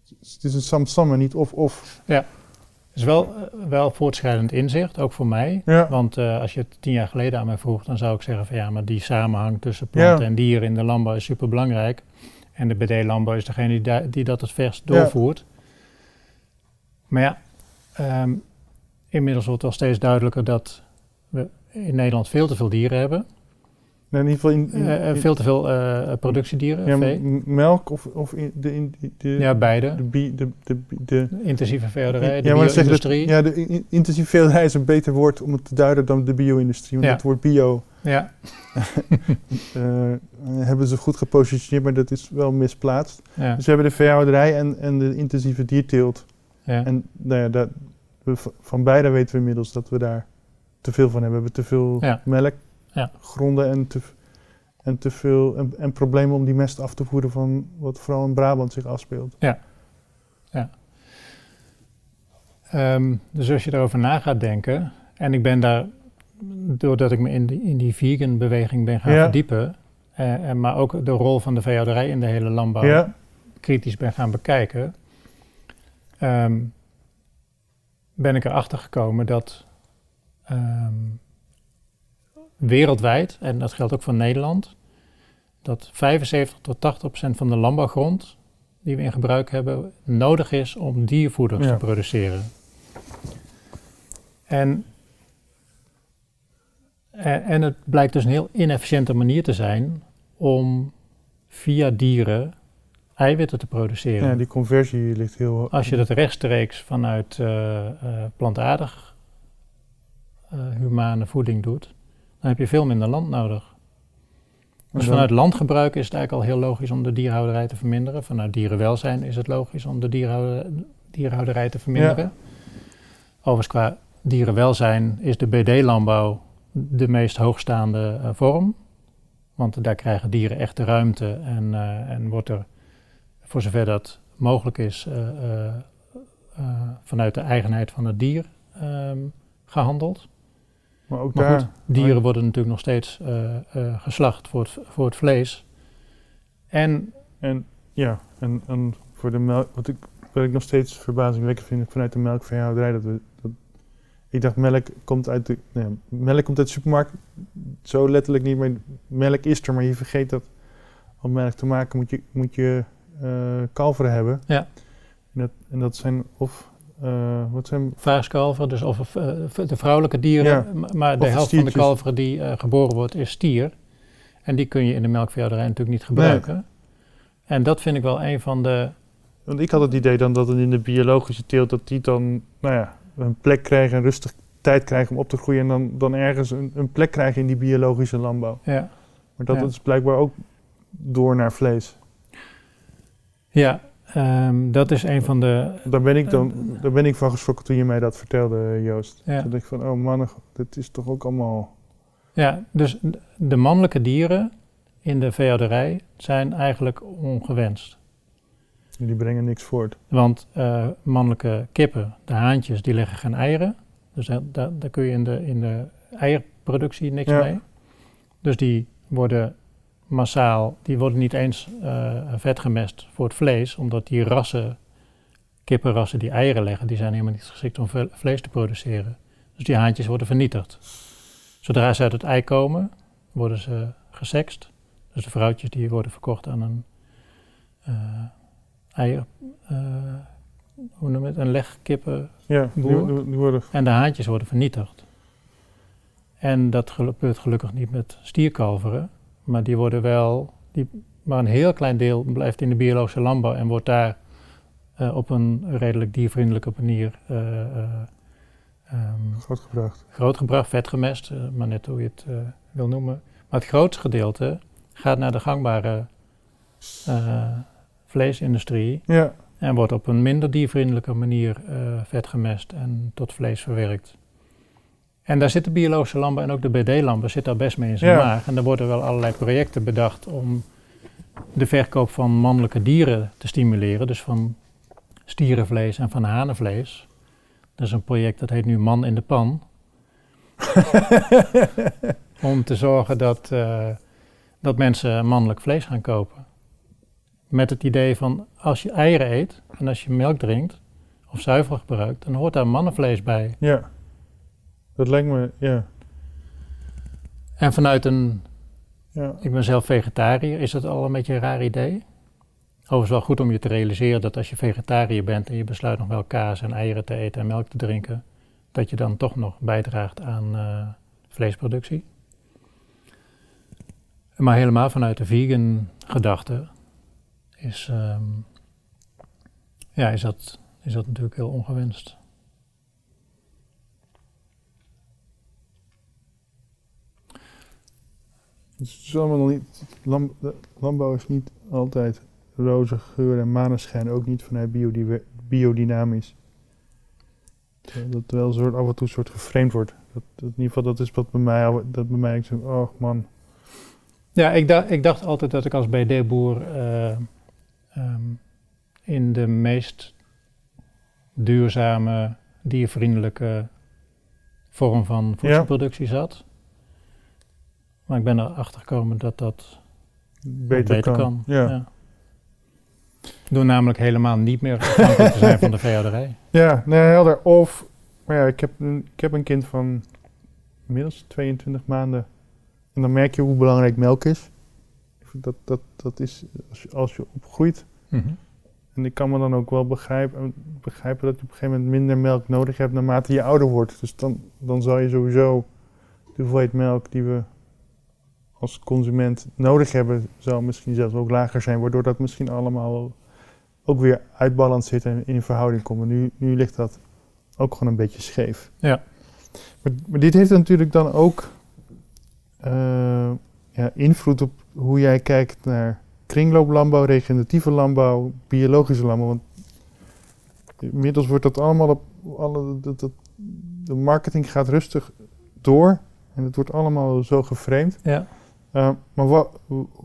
het is een samsam en niet of-of. Het is wel, eh, wel voortschrijdend inzicht, ook voor mij. Ja. Want eh, als je het tien jaar geleden aan mij vroeg, dan zou ik zeggen van ja, maar die samenhang tussen planten Ja. en dieren in de landbouw is super belangrijk. En de BD-landbouw is degene die, da- die dat het verst Ja. doorvoert. Maar ja, ehm, inmiddels wordt wel steeds duidelijker dat we in Nederland veel te veel dieren hebben. In ieder geval in, in- Eh, eh, in- veel te veel eh, productiedieren, ja, vee. melk of, of de, in, de, Ja, beide. de, bi- de, de, de, Intensieve veehouderij, de ja, bio-industrie. ja, de in- intensieve veehouderij is een beter woord om het te duiden dan de bio-industrie. Want Ja. het woord bio Ja, hebben ze goed gepositioneerd, maar dat is wel misplaatst. ja, Dus we hebben de veehouderij en, en de intensieve dierteelt. ja. En nou ja, dat, we, van beide weten we inmiddels dat we daar te veel van hebben. We hebben te veel Ja. melk, Ja. gronden en te, en te veel en, en problemen om die mest af te voeren van wat vooral in Brabant zich afspeelt. Ehm, dus als je erover na gaat denken, en ik ben daar, doordat ik me in die, in die vegan beweging ben gaan Ja. verdiepen, eh, en maar ook de rol van de veehouderij in de hele landbouw Ja, kritisch ben gaan bekijken, ehm, ben ik erachter gekomen dat ehm, wereldwijd, en dat geldt ook voor Nederland, dat 75 tot 80 procent van de landbouwgrond die we in gebruik hebben, nodig is om diervoeder Ja. te produceren. En, en, en het blijkt dus een heel inefficiënte manier te zijn om via dieren eiwitten te produceren. ja, die conversie ligt heel. Als je dat rechtstreeks vanuit eh, eh, plantaardig eh, humane voeding doet, dan heb je veel minder land nodig. Dus vanuit landgebruik is het eigenlijk al heel logisch om de dierhouderij te verminderen. Vanuit dierenwelzijn is het logisch om de dierhouder- dierhouderij te verminderen. Overigens qua dierenwelzijn is de BD-landbouw de meest hoogstaande eh, vorm. Want daar krijgen dieren echt de ruimte en, eh, en wordt er, voor zover dat mogelijk is, eh, eh, eh, vanuit de eigenheid van het dier ehm, gehandeld. Maar ook Maar daar... goed, dieren worden natuurlijk nog steeds eh, eh, geslacht voor het, voor het vlees. En En ja, en, en voor de melk, wat ik, wat ik nog steeds verbazingwekkend vind vanuit de melkveehouderij, dat we, dat, ik dacht melk komt uit de, nee, melk komt uit de supermarkt, zo letterlijk niet, maar melk is er, maar je vergeet dat om melk te maken moet je, moet je eh, kalveren hebben. Ja. En dat, en dat zijn of, wat zijn, vaaskalveren, dus of eh, de vrouwelijke dieren, Ja. maar de de helft van de kalveren die eh, geboren wordt is stier. En die kun je in de melkveehouderij natuurlijk niet gebruiken. En dat vind ik wel een van de want ik had het idee dan dat het in de biologische teelt, dat die dan, nou ja, een plek krijgen, een rustig tijd krijgen om op te groeien en dan, dan ergens een, een plek krijgen in die biologische landbouw. Ja, Maar dat Ja. is blijkbaar ook door naar vlees. ja ehm, dat is een van de. Daar ben ik dan daar ben ik van geschrokken toen je mij dat vertelde, Joost. Ja. Toen dacht ik van, oh mannen, dit is toch ook allemaal... Ja, dus de mannelijke dieren in de veehouderij zijn eigenlijk ongewenst. Die brengen niks voort. Want eh, mannelijke kippen, de haantjes, die leggen geen eieren. Dus daar, daar, daar kun je in de, in de eierproductie niks Ja. mee. Dus die worden massaal, die worden niet eens eh vetgemest voor het vlees, omdat die rassen, kippenrassen die eieren leggen, die zijn helemaal niet geschikt om vlees te produceren. Dus die haantjes worden vernietigd. Zodra ze uit het ei komen, worden ze gesext. Dus de vrouwtjes die worden verkocht aan een eh, eier, eh, hoe noem het, een legkippen. Ja, die worden... En de haantjes worden vernietigd. En dat gebeurt gelukkig niet met stierkalveren, maar die worden wel, die, maar een heel klein deel blijft in de biologische landbouw en wordt daar eh, op een redelijk diervriendelijke manier eh, eh, ehm, grootgebracht. grootgebracht, vetgemest, maar net hoe je het wil noemen. Maar het grootste gedeelte gaat naar de gangbare vleesindustrie Ja, en wordt op een minder diervriendelijke manier vetgemest en tot vlees verwerkt. En daar zit de biologische landbouw en ook de BD-landbouw zit daar best mee in zijn Ja. maag. En er worden wel allerlei projecten bedacht om de verkoop van mannelijke dieren te stimuleren. Dus van stierenvlees en van hanenvlees. Dat is een project dat heet nu Man in de Pan. om te zorgen dat, eh, dat mensen mannelijk vlees gaan kopen. Met het idee van als je eieren eet en als je melk drinkt of zuivel gebruikt, dan hoort daar mannenvlees bij. ja. Dat lijkt me, ja. En vanuit een, ja. ik ben zelf vegetariër, is dat al een beetje een raar idee. Overigens wel goed om je te realiseren dat als je vegetariër bent en je besluit nog wel kaas en eieren te eten en melk te drinken, dat je dan toch nog bijdraagt aan eh, vleesproductie. Maar helemaal vanuit de vegan gedachte is, ehm, ja, is, dat, is dat natuurlijk heel ongewenst. Het is allemaal nog niet, lam- landbouw is niet altijd roze geur en maneschijn, ook niet vanuit biodynamisch. Terwijl Dat wel een soort, af en toe een soort geframed wordt. Dat, dat in ieder geval, dat is wat bij mij, dat bij mij, ik zeg, oh man, Ja, ik, dacht, ik dacht altijd dat ik als BD-boer eh, ehm, in de meest duurzame, diervriendelijke vorm van voedselproductie zat. Maar ik ben erachter gekomen dat dat beter, beter, kan. kan. Ja. Door namelijk helemaal niet meer afhankelijk te zijn van de veehouderij. Ja, nee, helder. Of, maar ja, ik heb, een, ik heb een kind van inmiddels 22 maanden. En dan merk je hoe belangrijk melk is. Dat, dat, dat is als je, als je opgroeit. Mhm. En ik kan me dan ook wel begrijpen, begrijpen dat je op een gegeven moment minder melk nodig hebt naarmate je ouder wordt. Dus dan, dan zal je sowieso de hoeveelheid melk die we als consument nodig hebben, zal misschien zelfs ook lager zijn. Waardoor dat misschien allemaal ook weer uitbalanceert en in verhouding komt. En nu, nu ligt dat ook gewoon een beetje scheef. Ja. Maar, maar dit heeft natuurlijk dan ook eh, ja, invloed op hoe jij kijkt naar kringlooplandbouw, regeneratieve landbouw, biologische landbouw. Want inmiddels wordt dat allemaal op alle, dat, dat, de marketing gaat rustig door en het wordt allemaal zo geframed. Ja. Uh, maar wat,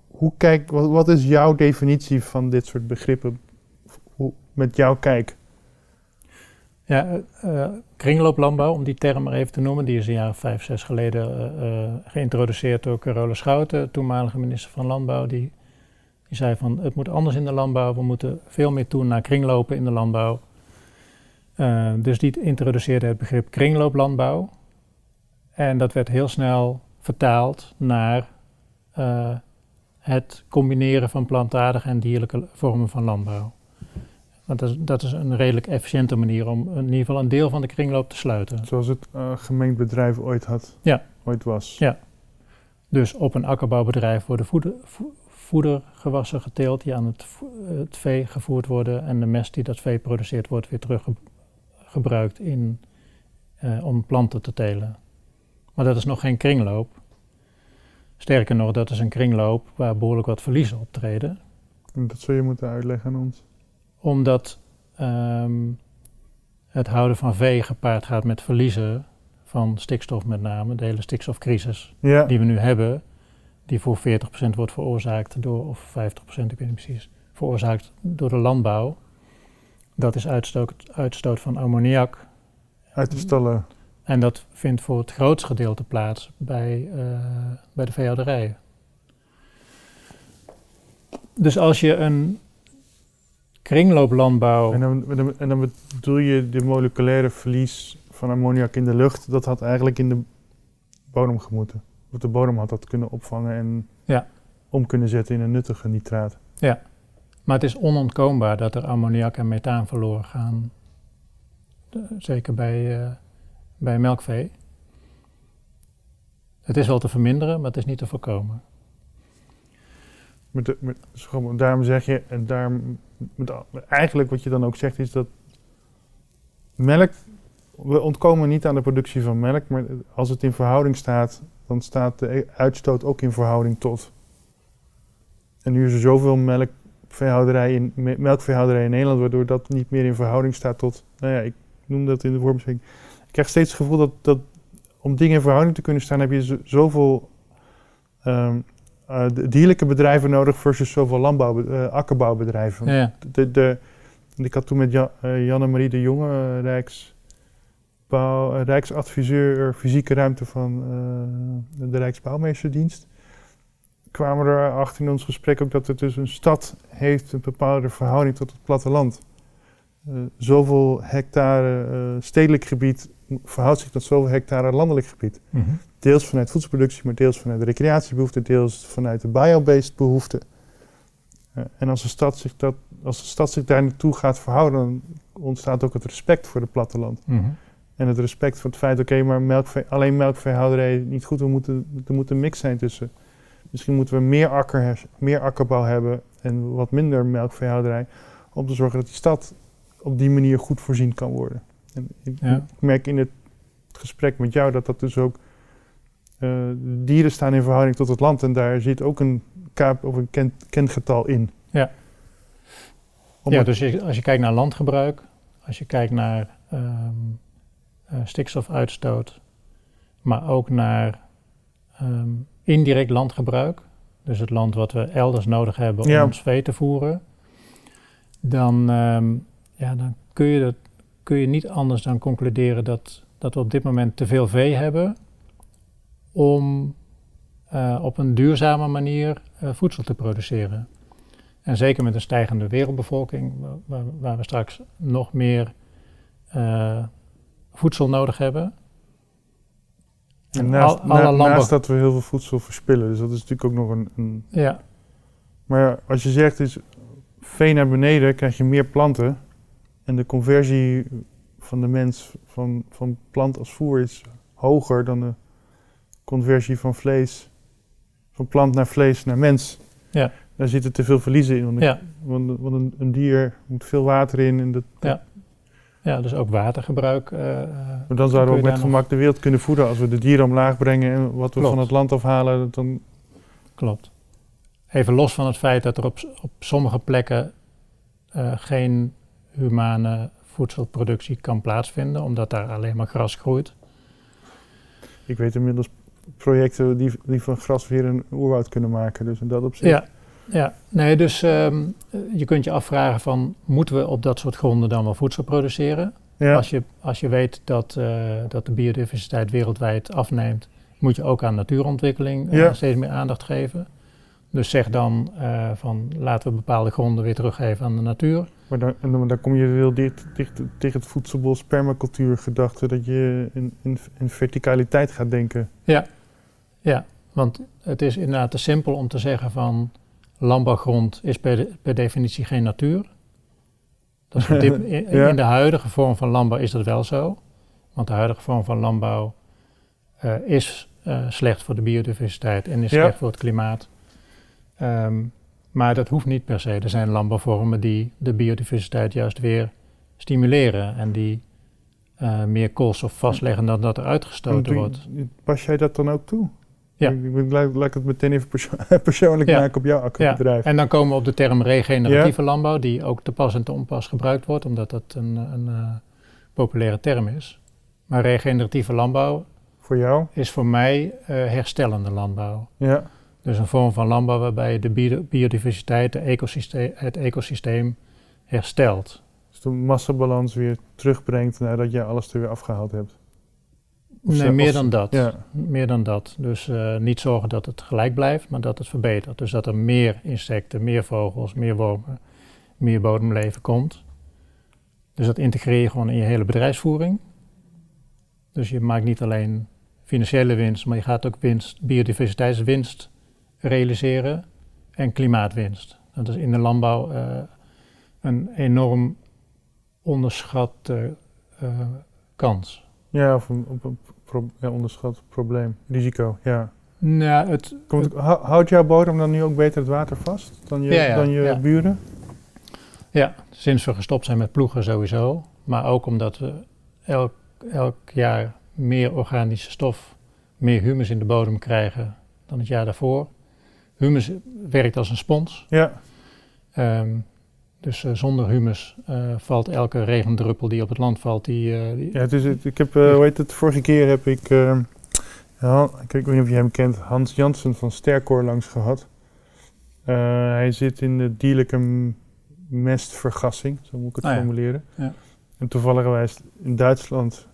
hoe kijk, wat, is jouw definitie van dit soort begrippen hoe, met jouw kijk? Ja, uh, kringlooplandbouw, om die term maar even te noemen, die is een jaar of vijf, zes geleden geïntroduceerd door Carola Schouten, toenmalige minister van Landbouw. Die, die zei van het moet anders in de landbouw, we moeten veel meer toe naar kringlopen in de landbouw. dus die introduceerde het begrip kringlooplandbouw. En dat werd heel snel vertaald naar uh, het combineren van plantaardige en dierlijke vormen van landbouw. Want dat is, dat is, een redelijk efficiënte manier om in ieder geval een deel van de kringloop te sluiten. Zoals het uh, gemengd bedrijf ooit had, ja. ooit was. Ja. Dus op een akkerbouwbedrijf worden voeder, voedergewassen geteeld die aan het, het, vee gevoerd worden en de mest die dat vee produceert wordt weer teruggebruikt in, uh, om planten te telen. Maar dat is nog geen kringloop. Sterker nog, dat is een kringloop waar behoorlijk wat verliezen optreden. En dat zul je moeten uitleggen aan ons. Omdat um, het houden van vee gepaard gaat met verliezen van stikstof met name, de hele stikstofcrisis ja. die we nu hebben, die voor 40% wordt veroorzaakt door, of 50%, ik weet niet precies, veroorzaakt door de landbouw. Dat is uitstoot, uitstoot van ammoniak. Uit de stallen. En dat vindt voor het grootste gedeelte plaats bij, uh, bij de veehouderij. Dus als je een kringlooplandbouw. En dan, en dan bedoel je de moleculaire verlies van ammoniak in de lucht, dat had eigenlijk in de bodem gemoeten. Of de bodem had dat kunnen opvangen en ja. om kunnen zetten in een nuttige nitraat. Ja, maar het is onontkoombaar dat er ammoniak en methaan verloren gaan. Zeker bij. Uh, bij melkvee. Het is wel te verminderen, maar het is niet te voorkomen. Met met, daarom zeg je, en daarom, met, eigenlijk wat je dan ook zegt is dat melk, we ontkomen niet aan de productie van melk, maar als het in verhouding staat, dan staat de uitstoot ook in verhouding tot. En nu is er zoveel melkveehouderij in, melkveehouderij in Nederland, waardoor dat niet meer in verhouding staat tot, nou ja, ik noem dat in de vormgeving ik krijg steeds het gevoel dat, dat om dingen in verhouding te kunnen staan, heb je zoveel um, uh, dierlijke bedrijven nodig versus zoveel landbouw, uh, akkerbouwbedrijven. Ja. De, de, ik had toen met Jan, uh, Janne-Marie de Jonge, Rijksadviseur Fysieke Ruimte van de Rijksbouwmeesterdienst, kwamen we erachter in ons gesprek ook dat het dus een stad heeft een bepaalde verhouding tot het platteland. zoveel hectare stedelijk gebied verhoudt zich tot zoveel hectare landelijk gebied. Mm -hmm. Deels vanuit voedselproductie, maar deels vanuit de recreatiebehoeften, deels vanuit de biobased behoeften. Uh, en als de, stad zich dat, als de stad zich daar naartoe gaat verhouden, dan ontstaat ook het respect voor het platteland. Mm -hmm. En het respect voor het feit, oké, okay, maar melkvee, alleen melkveehouderij niet goed. We moeten, er moet een mix zijn tussen. Misschien moeten we meer, akker, meer akkerbouw hebben en wat minder melkveehouderij. Om te zorgen dat die stad op die manier goed voorzien kan worden. Ja. ik merk in het gesprek met jou dat dat dus ook eh, dieren staan in verhouding tot het land en daar zit ook een kaap of een ken, kengetal in. Ja. Ja, dus je- als je kijkt naar landgebruik, als je kijkt naar ehm, eh, stikstofuitstoot, maar ook naar ehm, indirect landgebruik, dus het land wat we elders nodig hebben om Ja. ons vee te voeren, dan, ehm, ja, dan kun, je dat, kun je niet anders dan concluderen dat, dat we op dit moment te veel vee hebben om eh, op een duurzame manier eh, voedsel te produceren. En zeker met een stijgende wereldbevolking, wa- waar, waar we straks nog meer eh, voedsel nodig hebben. en naast, al- na- naast dat we heel veel voedsel verspillen, dus dat is natuurlijk ook nog een... een Ja, maar als je zegt is vee naar beneden, krijg je meer planten. En de conversie van de mens van, van plant als voer is hoger dan de conversie van vlees, van plant naar vlees naar mens. Ja. Daar zitten te veel verliezen in. Want, Ja. want, want een, een dier moet veel water in. En dat, Ja. ja, dus ook watergebruik. eh, eh, maar dan zouden we ook met gemak de wereld kunnen voeden. Als we de dieren omlaag brengen en wat we Klopt. van het land afhalen, dan Klopt. Even los van het feit dat er op, op sommige plekken eh, geen humane voedselproductie kan plaatsvinden, omdat daar alleen maar gras groeit. Ik weet inmiddels projecten die, die van gras weer een oerwoud kunnen maken. Dus in dat opzicht. Ja, ja. nee, dus ehm, je kunt je afvragen van, moeten we op dat soort gronden dan wel voedsel produceren? Ja. Als, je, als je weet dat, eh, dat de biodiversiteit wereldwijd afneemt, moet je ook aan natuurontwikkeling eh, Ja. steeds meer aandacht geven. Dus zeg dan eh, van laten we bepaalde gronden weer teruggeven aan de natuur. Maar dan, en dan, dan kom je heel dicht, dicht tegen het voedselbos permacultuur gedachte, dat je in, in, in verticaliteit gaat denken. Ja, want het is inderdaad te simpel om te zeggen van landbouwgrond is per, de- per definitie geen natuur. Dat is in, Ja. in de huidige vorm van landbouw is dat wel zo. Want de huidige vorm van landbouw eh, is eh, slecht voor de biodiversiteit en is Ja. slecht voor het klimaat. Ehm, maar dat hoeft niet per se. Er zijn landbouwvormen die de biodiversiteit juist weer stimuleren en die eh, meer koolstof vastleggen dan dat er uitgestoten Doe wordt. Pas jij dat dan ook toe? Ja. Ik, ik, laat, laat ik het meteen even perso- persoonlijk Ja. maken op jouw akkerbedrijf. En dan komen we op de term regeneratieve landbouw, die ook te pas en te onpas gebruikt wordt, omdat dat een, een eh, populaire term is. Maar regeneratieve landbouw Voor jou? is voor mij eh, herstellende landbouw. Ja. Dus een vorm van landbouw waarbij je de bio- biodiversiteit, de ecosysteem, het ecosysteem herstelt. Dus de massabalans weer terugbrengt nadat jij alles er weer afgehaald hebt. Of nee, meer dan dat. Ja. Meer dan dat. Dus eh, niet zorgen dat het gelijk blijft, maar dat het verbetert. Dus dat er meer insecten, meer vogels, meer wormen, meer bodemleven komt. Dus dat integreer je gewoon in je hele bedrijfsvoering. Dus je maakt niet alleen financiële winst, maar je gaat ook winst, biodiversiteitswinst realiseren en klimaatwinst. Dat is in de landbouw eh, een enorm onderschatte eh, kans. Ja, of een, op een pro- ja, onderschat probleem, risico. Ja. Nou, het, Komt, houdt jouw bodem dan nu ook beter het water vast dan je, Ja, ja, dan je ja. buren? Ja, sinds we gestopt zijn met ploegen sowieso. Maar ook omdat we elk, elk jaar meer organische stof, meer humus in de bodem krijgen dan het jaar daarvoor. Humus werkt als een spons. Ja. Ehm, dus eh, zonder humus eh, valt elke regendruppel die op het land valt, die, eh, die- Ja, het is, het- ik heb, hoe heet het, vorige keer heb ik, eh, Han- ik weet niet of je hem kent, Hans Jansen van Stercor langs gehad. Eh, hij zit in de dierlijke mestvergassing, zo moet ik het Ah ja. formuleren. Ja. En toevallig in Duitsland,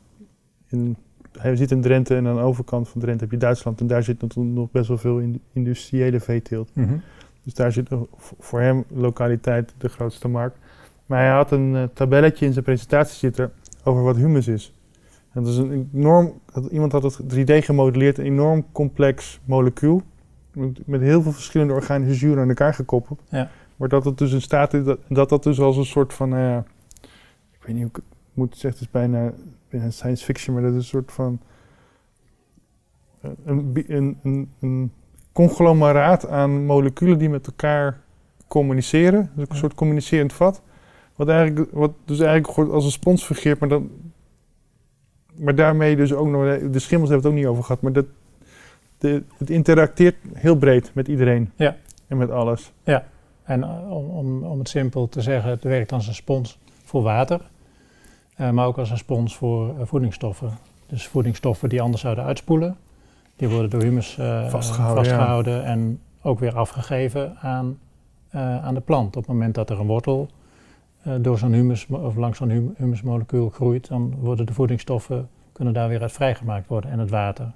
in, hij zit in Drenthe en aan de overkant van Drenthe heb je Duitsland. En daar zit nog- best wel veel in, industriële veeteelt. Dus daar zit voor hem lokaliteit de grootste markt. Maar hij had een eh, tabelletje in zijn presentatie zitten over wat humus is. En dat is een enorm, iemand had het 3D gemodelleerd, een enorm complex molecuul. Met, met heel veel verschillende organische zuren aan elkaar gekoppeld. Ja. Maar dat het dus in staat is, dat dat, dat dus als een soort van, ja, ik weet niet hoe ik het moet zeggen, het is bijna, bijna science fiction, maar dat is een soort van, eh, een, een, een, een conglomeraat aan moleculen die met elkaar communiceren. Dus een Ja. soort communicerend vat. Wat, eigenlijk, wat dus eigenlijk als een spons fungeert, maar, dan, maar daarmee dus ook nog, de schimmels hebben het ook niet over gehad, maar dat, de, het interacteert heel breed met iedereen. Ja. En met alles. En eh, om, om, om het simpel te zeggen, het werkt als een spons voor water, maar ook als een spons voor eh, voedingsstoffen. Dus voedingsstoffen die anders zouden uitspoelen, die worden door humus eh, Vastgehouden, ja. vastgehouden en ook weer afgegeven aan, eh, aan de plant. Op het moment dat er een wortel eh, door zo'n humus of langs zo'n hum- humusmolecuul groeit, dan worden de voedingsstoffen kunnen daar weer uit vrijgemaakt worden en het water.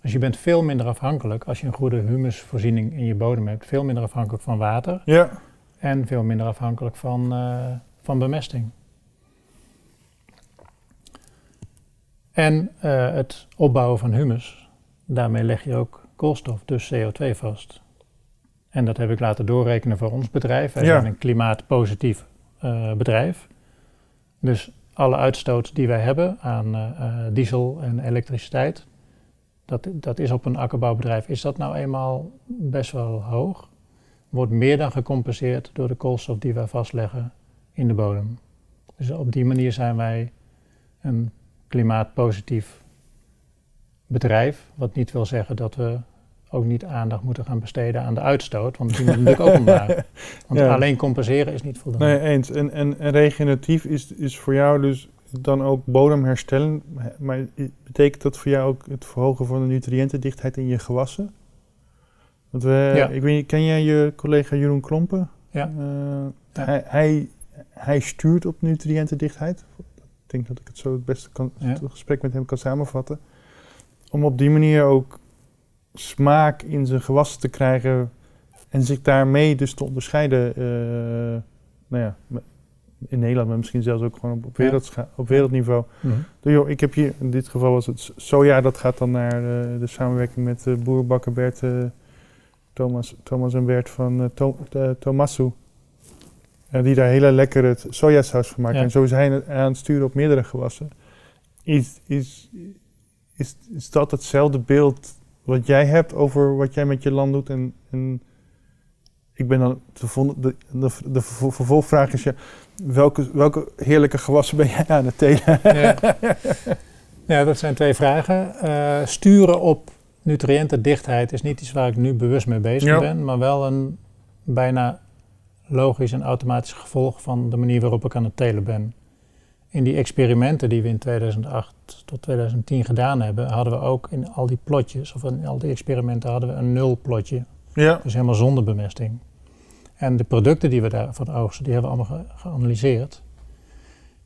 Dus je bent veel minder afhankelijk, als je een goede humusvoorziening in je bodem hebt, veel minder afhankelijk van water Ja. en veel minder afhankelijk van, eh, van bemesting. En eh, het opbouwen van humus, daarmee leg je ook koolstof, dus CO2 vast. En dat heb ik laten doorrekenen voor ons bedrijf. Wij Ja. zijn een klimaatpositief eh, bedrijf. Dus alle uitstoot die wij hebben aan eh, diesel en elektriciteit, dat, dat is op een akkerbouwbedrijf, is dat nou eenmaal best wel hoog. Wordt meer dan gecompenseerd door de koolstof die wij vastleggen in de bodem. Dus op die manier zijn wij een klimaatpositief bedrijf. Wat niet wil zeggen dat we ook niet aandacht moeten gaan besteden aan de uitstoot. Want die moet natuurlijk ook omlaag. Want Ja. alleen compenseren is niet voldoende. Nee, eens. En, en, en regeneratief is, is voor jou dus dan ook bodem herstellen. Maar betekent dat voor jou ook het verhogen van de nutriëntendichtheid in je gewassen? Want we, Ja. ik weet niet, ken jij je collega Jeroen Klompen? Ja. Eh, Ja. Hij, hij, hij stuurt op nutriëntendichtheid. Ik denk dat ik het zo het beste kan, Ja. het gesprek met hem kan samenvatten. Om op die manier ook smaak in zijn gewassen te krijgen en zich daarmee dus te onderscheiden. eh, nou ja, in Nederland, maar misschien zelfs ook gewoon op, op, wereldniveau. Mhm. Dus joh, ik heb hier, in dit geval was het soja, dat gaat dan naar eh, de samenwerking met uh, boerbakker Bert, eh, Thomas, Thomas en Bert van eh To- eh, Tomasu. Die daar hele lekkere sojasaus van maken. Ja. En zo is hij aan het sturen op meerdere gewassen. Is, is, is, is dat hetzelfde beeld wat jij hebt over wat jij met je land doet? En, en ik ben dan, de, de, de, de vervol- vervolgvraag is, ja, welke, welke heerlijke gewassen ben jij aan het telen? Ja. ja, dat zijn twee vragen. Eh, sturen op nutriëntendichtheid is niet iets waar ik nu bewust mee bezig Ja. ben, maar wel een bijna logisch en automatisch gevolg van de manier waarop ik aan het telen ben. In die experimenten die we in 2008 tot 2010 gedaan hebben, hadden we ook in al die plotjes, of in al die experimenten hadden we een nul plotje. Ja. Dus helemaal zonder bemesting. En de producten die we daarvan oogsten, die hebben we allemaal ge- geanalyseerd.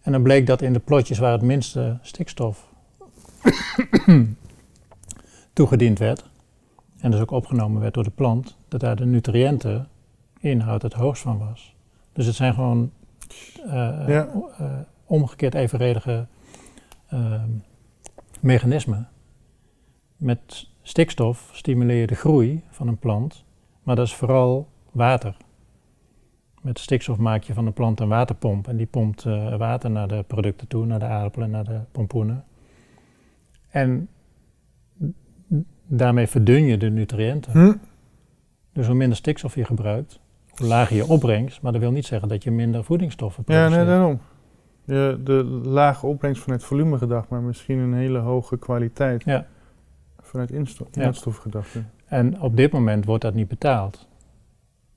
En dan bleek dat in de plotjes waar het minste stikstof toegediend werd, en dus ook opgenomen werd door de plant, dat daar de nutriënteninhoud het hoogst van was. Dus het zijn gewoon eh, Ja. eh, omgekeerd evenredige ehm, mechanismen. Met stikstof stimuleer je de groei van een plant, maar dat is vooral water. Met stikstof maak je van een plant een waterpomp en die pompt eh, water naar de producten toe, naar de aardappelen, naar de pompoenen. En daarmee verdun je de nutriënten. Hm? Dus hoe minder stikstof je gebruikt, lager je opbrengst, maar dat wil niet zeggen dat je minder voedingsstoffen Ja, produceert. nee, daarom. Je, de lage opbrengst vanuit volume gedacht, maar misschien een hele hoge kwaliteit Ja. vanuit insto- Ja. inhoudstofgedachte. En op dit moment wordt dat niet betaald.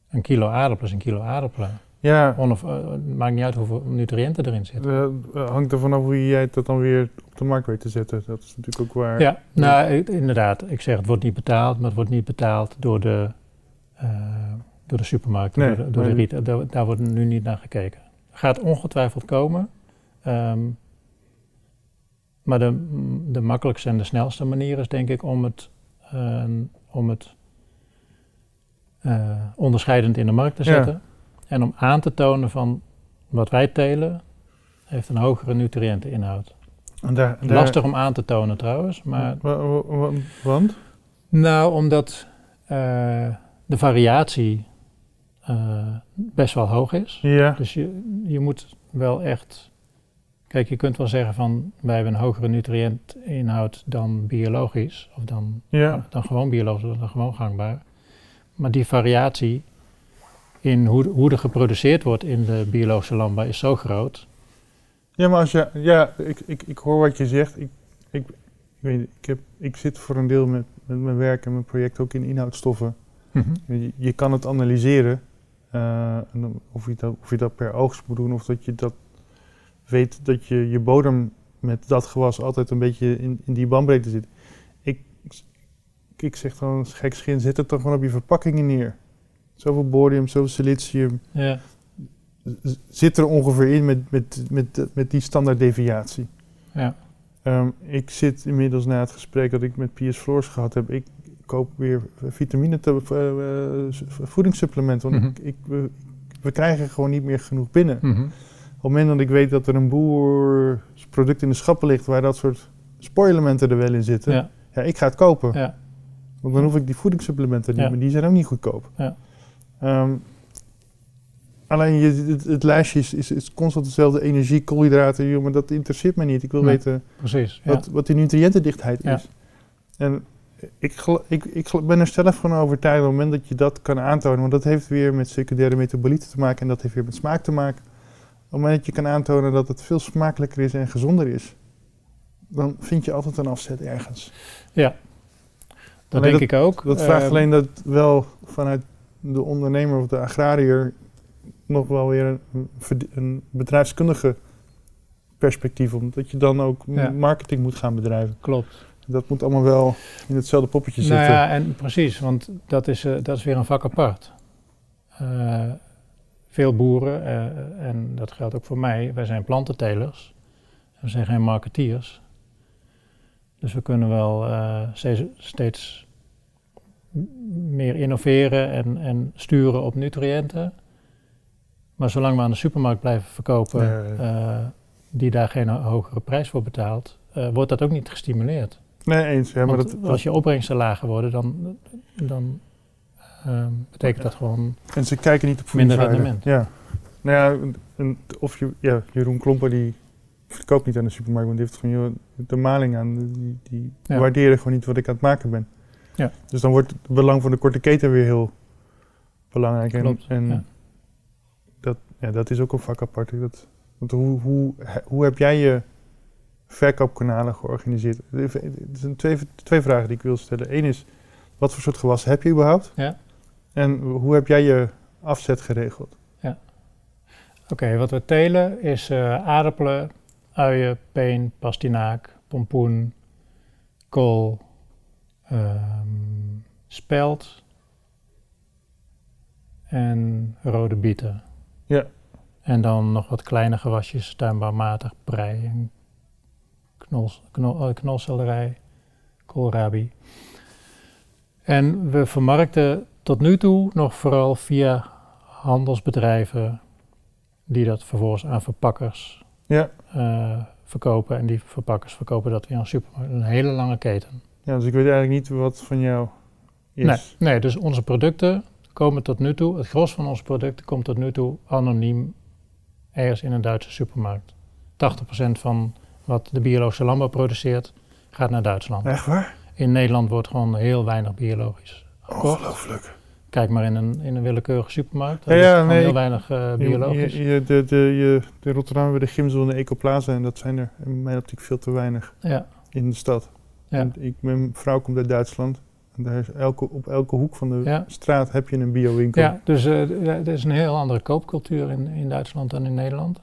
Een kilo aardappelen is een kilo aardappelen. Ja, Onaf, eh, het maakt niet uit hoeveel nutriënten erin zitten. eh, hangt ervan af hoe jij dat dan weer op de markt weet te zetten. Dat is natuurlijk ook waar. Ja, nou inderdaad. Ik zeg het wordt niet betaald, maar het wordt niet betaald door de, door de supermarkt, Nee, door de, retail. Daar, daar wordt nu niet naar gekeken. Gaat ongetwijfeld komen. ehm, maar de, de makkelijkste en de snelste manier is denk ik om het, eh, om het eh, onderscheidend in de markt te Ja. zetten. En om aan te tonen van wat wij telen heeft een hogere nutriënteninhoud. En daar, daar- Lastig om aan te tonen trouwens, maar Wa- wa- wa- Want? nou, omdat eh, de variatie eh, best wel hoog is. Ja. Dus je, je moet wel echt. Kijk, je kunt wel zeggen van wij hebben een hogere nutriëntinhoud dan biologisch, of dan, Ja. dan gewoon biologisch, of dan gewoon gangbaar. Maar die variatie in hoe, hoe er geproduceerd wordt in de biologische landbouw is zo groot. Ja, maar als je, ja, ik, ik, ik hoor wat je zegt. Ik, ik, ik, weet, ik, heb, ik zit voor een deel met, met mijn werk en mijn project ook in inhoudstoffen. Je, je kan het analyseren. Eh, of, je dat, of je dat per oogst moet doen of dat je dat weet dat je je bodem met dat gewas altijd een beetje in, in die bandbreedte zit. Ik, ik, zeg dan gekschin, zet het dan gewoon op je verpakkingen neer. Zoveel borium, zoveel silicium. Ja, Zit er ongeveer in met, met, met, met die standaarddeviatie. ja, Ehm, ik zit inmiddels na het gesprek dat ik met Piers Floors gehad heb. Ik koop weer vitamine te, eh, eh, voedingssupplementen. Want Mhm. ik, ik, we, krijgen gewoon niet meer genoeg binnen. mhm, Op het moment dat ik weet dat er een boer product in de schappen ligt waar dat soort spoilementen er wel in zitten. Ja. ja, ik ga het kopen. ja, Want dan hoef ik die voedingssupplementen niet Ja. meer. Die zijn ook niet goedkoop. Ja. Ehm, alleen je, het, het lijstje is, is, is constant hetzelfde. Energie, koolhydraten. Maar dat interesseert mij niet. Ik wil Nee. weten precies. Wat, wat die nutriëntendichtheid Ja. is. En ik, ik, ik ben er zelf van overtuigd op het moment dat je dat kan aantonen, want dat heeft weer met secundaire metabolieten te maken en dat heeft weer met smaak te maken. Op het moment dat je kan aantonen dat het veel smakelijker is en gezonder is, dan vind je altijd een afzet ergens. Dat Alleen denk ik ook. Dat vraagt Ehm, alleen dat wel vanuit de ondernemer of de agrariër nog wel weer een, een bedrijfskundige perspectief, omdat je dan ook Ja. marketing moet gaan bedrijven. Klopt. Dat moet allemaal wel in hetzelfde poppetje Nou zitten. ja, en precies, want dat is, eh, dat is weer een vak apart. Eh, veel boeren, eh, en dat geldt ook voor mij, wij zijn plantentelers. We zijn geen marketeers. Dus we kunnen wel steeds, steeds meer innoveren en, en sturen op nutriënten. Maar zolang we aan de supermarkt blijven verkopen, die daar geen ho- hogere prijs voor betaalt, wordt dat ook niet gestimuleerd. Nee, eens. Ja, maar dat, dat- als je opbrengsten lager worden, dan, dan ehm, betekent dat gewoon... en ze kijken niet op Minder voedingswaarde. Ja. Nou ja, of je, ja, Jeroen Klomper die verkoopt niet aan de supermarkt, want die heeft gewoon de maling aan. Die, die Ja. waarderen gewoon niet wat ik aan het maken ben. Ja. Dus dan wordt het belang van de korte keten weer heel belangrijk. En, Klopt, en ja. dat, ja, dat is ook een vak apart. Dat, want hoe, hoe, hoe heb jij je verkoopkanalen georganiseerd? Er zijn twee, twee vragen die ik wil stellen. Eén is, wat voor soort gewassen heb je überhaupt? Ja. En hoe heb jij je afzet geregeld? Oké, wat we telen is eh, aardappelen, uien, peen, pastinaak, pompoen, kool, ehm, spelt en rode bieten. Ja. En dan nog wat kleine gewasjes, tuinbouwmatig, prei en knol, knol, eh, knolselderij, koolrabi. En we vermarkten tot nu toe nog vooral via handelsbedrijven die dat vervolgens aan verpakkers Ja. eh, verkopen. En die verpakkers verkopen dat weer aan supermarkten. Een hele lange keten. Ja, dus ik weet eigenlijk niet wat van jou is. Nee, nee, dus onze producten komen tot nu toe, het gros van onze producten komt tot nu toe anoniem ergens in een Duitse supermarkt. 80% van wat de biologische landbouw produceert gaat naar Duitsland. Echt waar? In Nederland wordt gewoon heel weinig biologisch. Ongelooflijk. Kijk maar in een, in een willekeurige supermarkt. Ja, Er is nee, heel weinig eh, biologisch. Je, je, de, de, je, de Rotterdam hebben de Gimzel en de Ecoplaza en dat zijn er in mijn optiek veel te weinig Ja, in de stad. Ja. Ik, mijn vrouw komt uit Duitsland en daar is elke, op elke hoek van de Ja. straat heb je een bio-winkel. ja dus d- er is een heel andere koopcultuur in, in Duitsland dan in Nederland.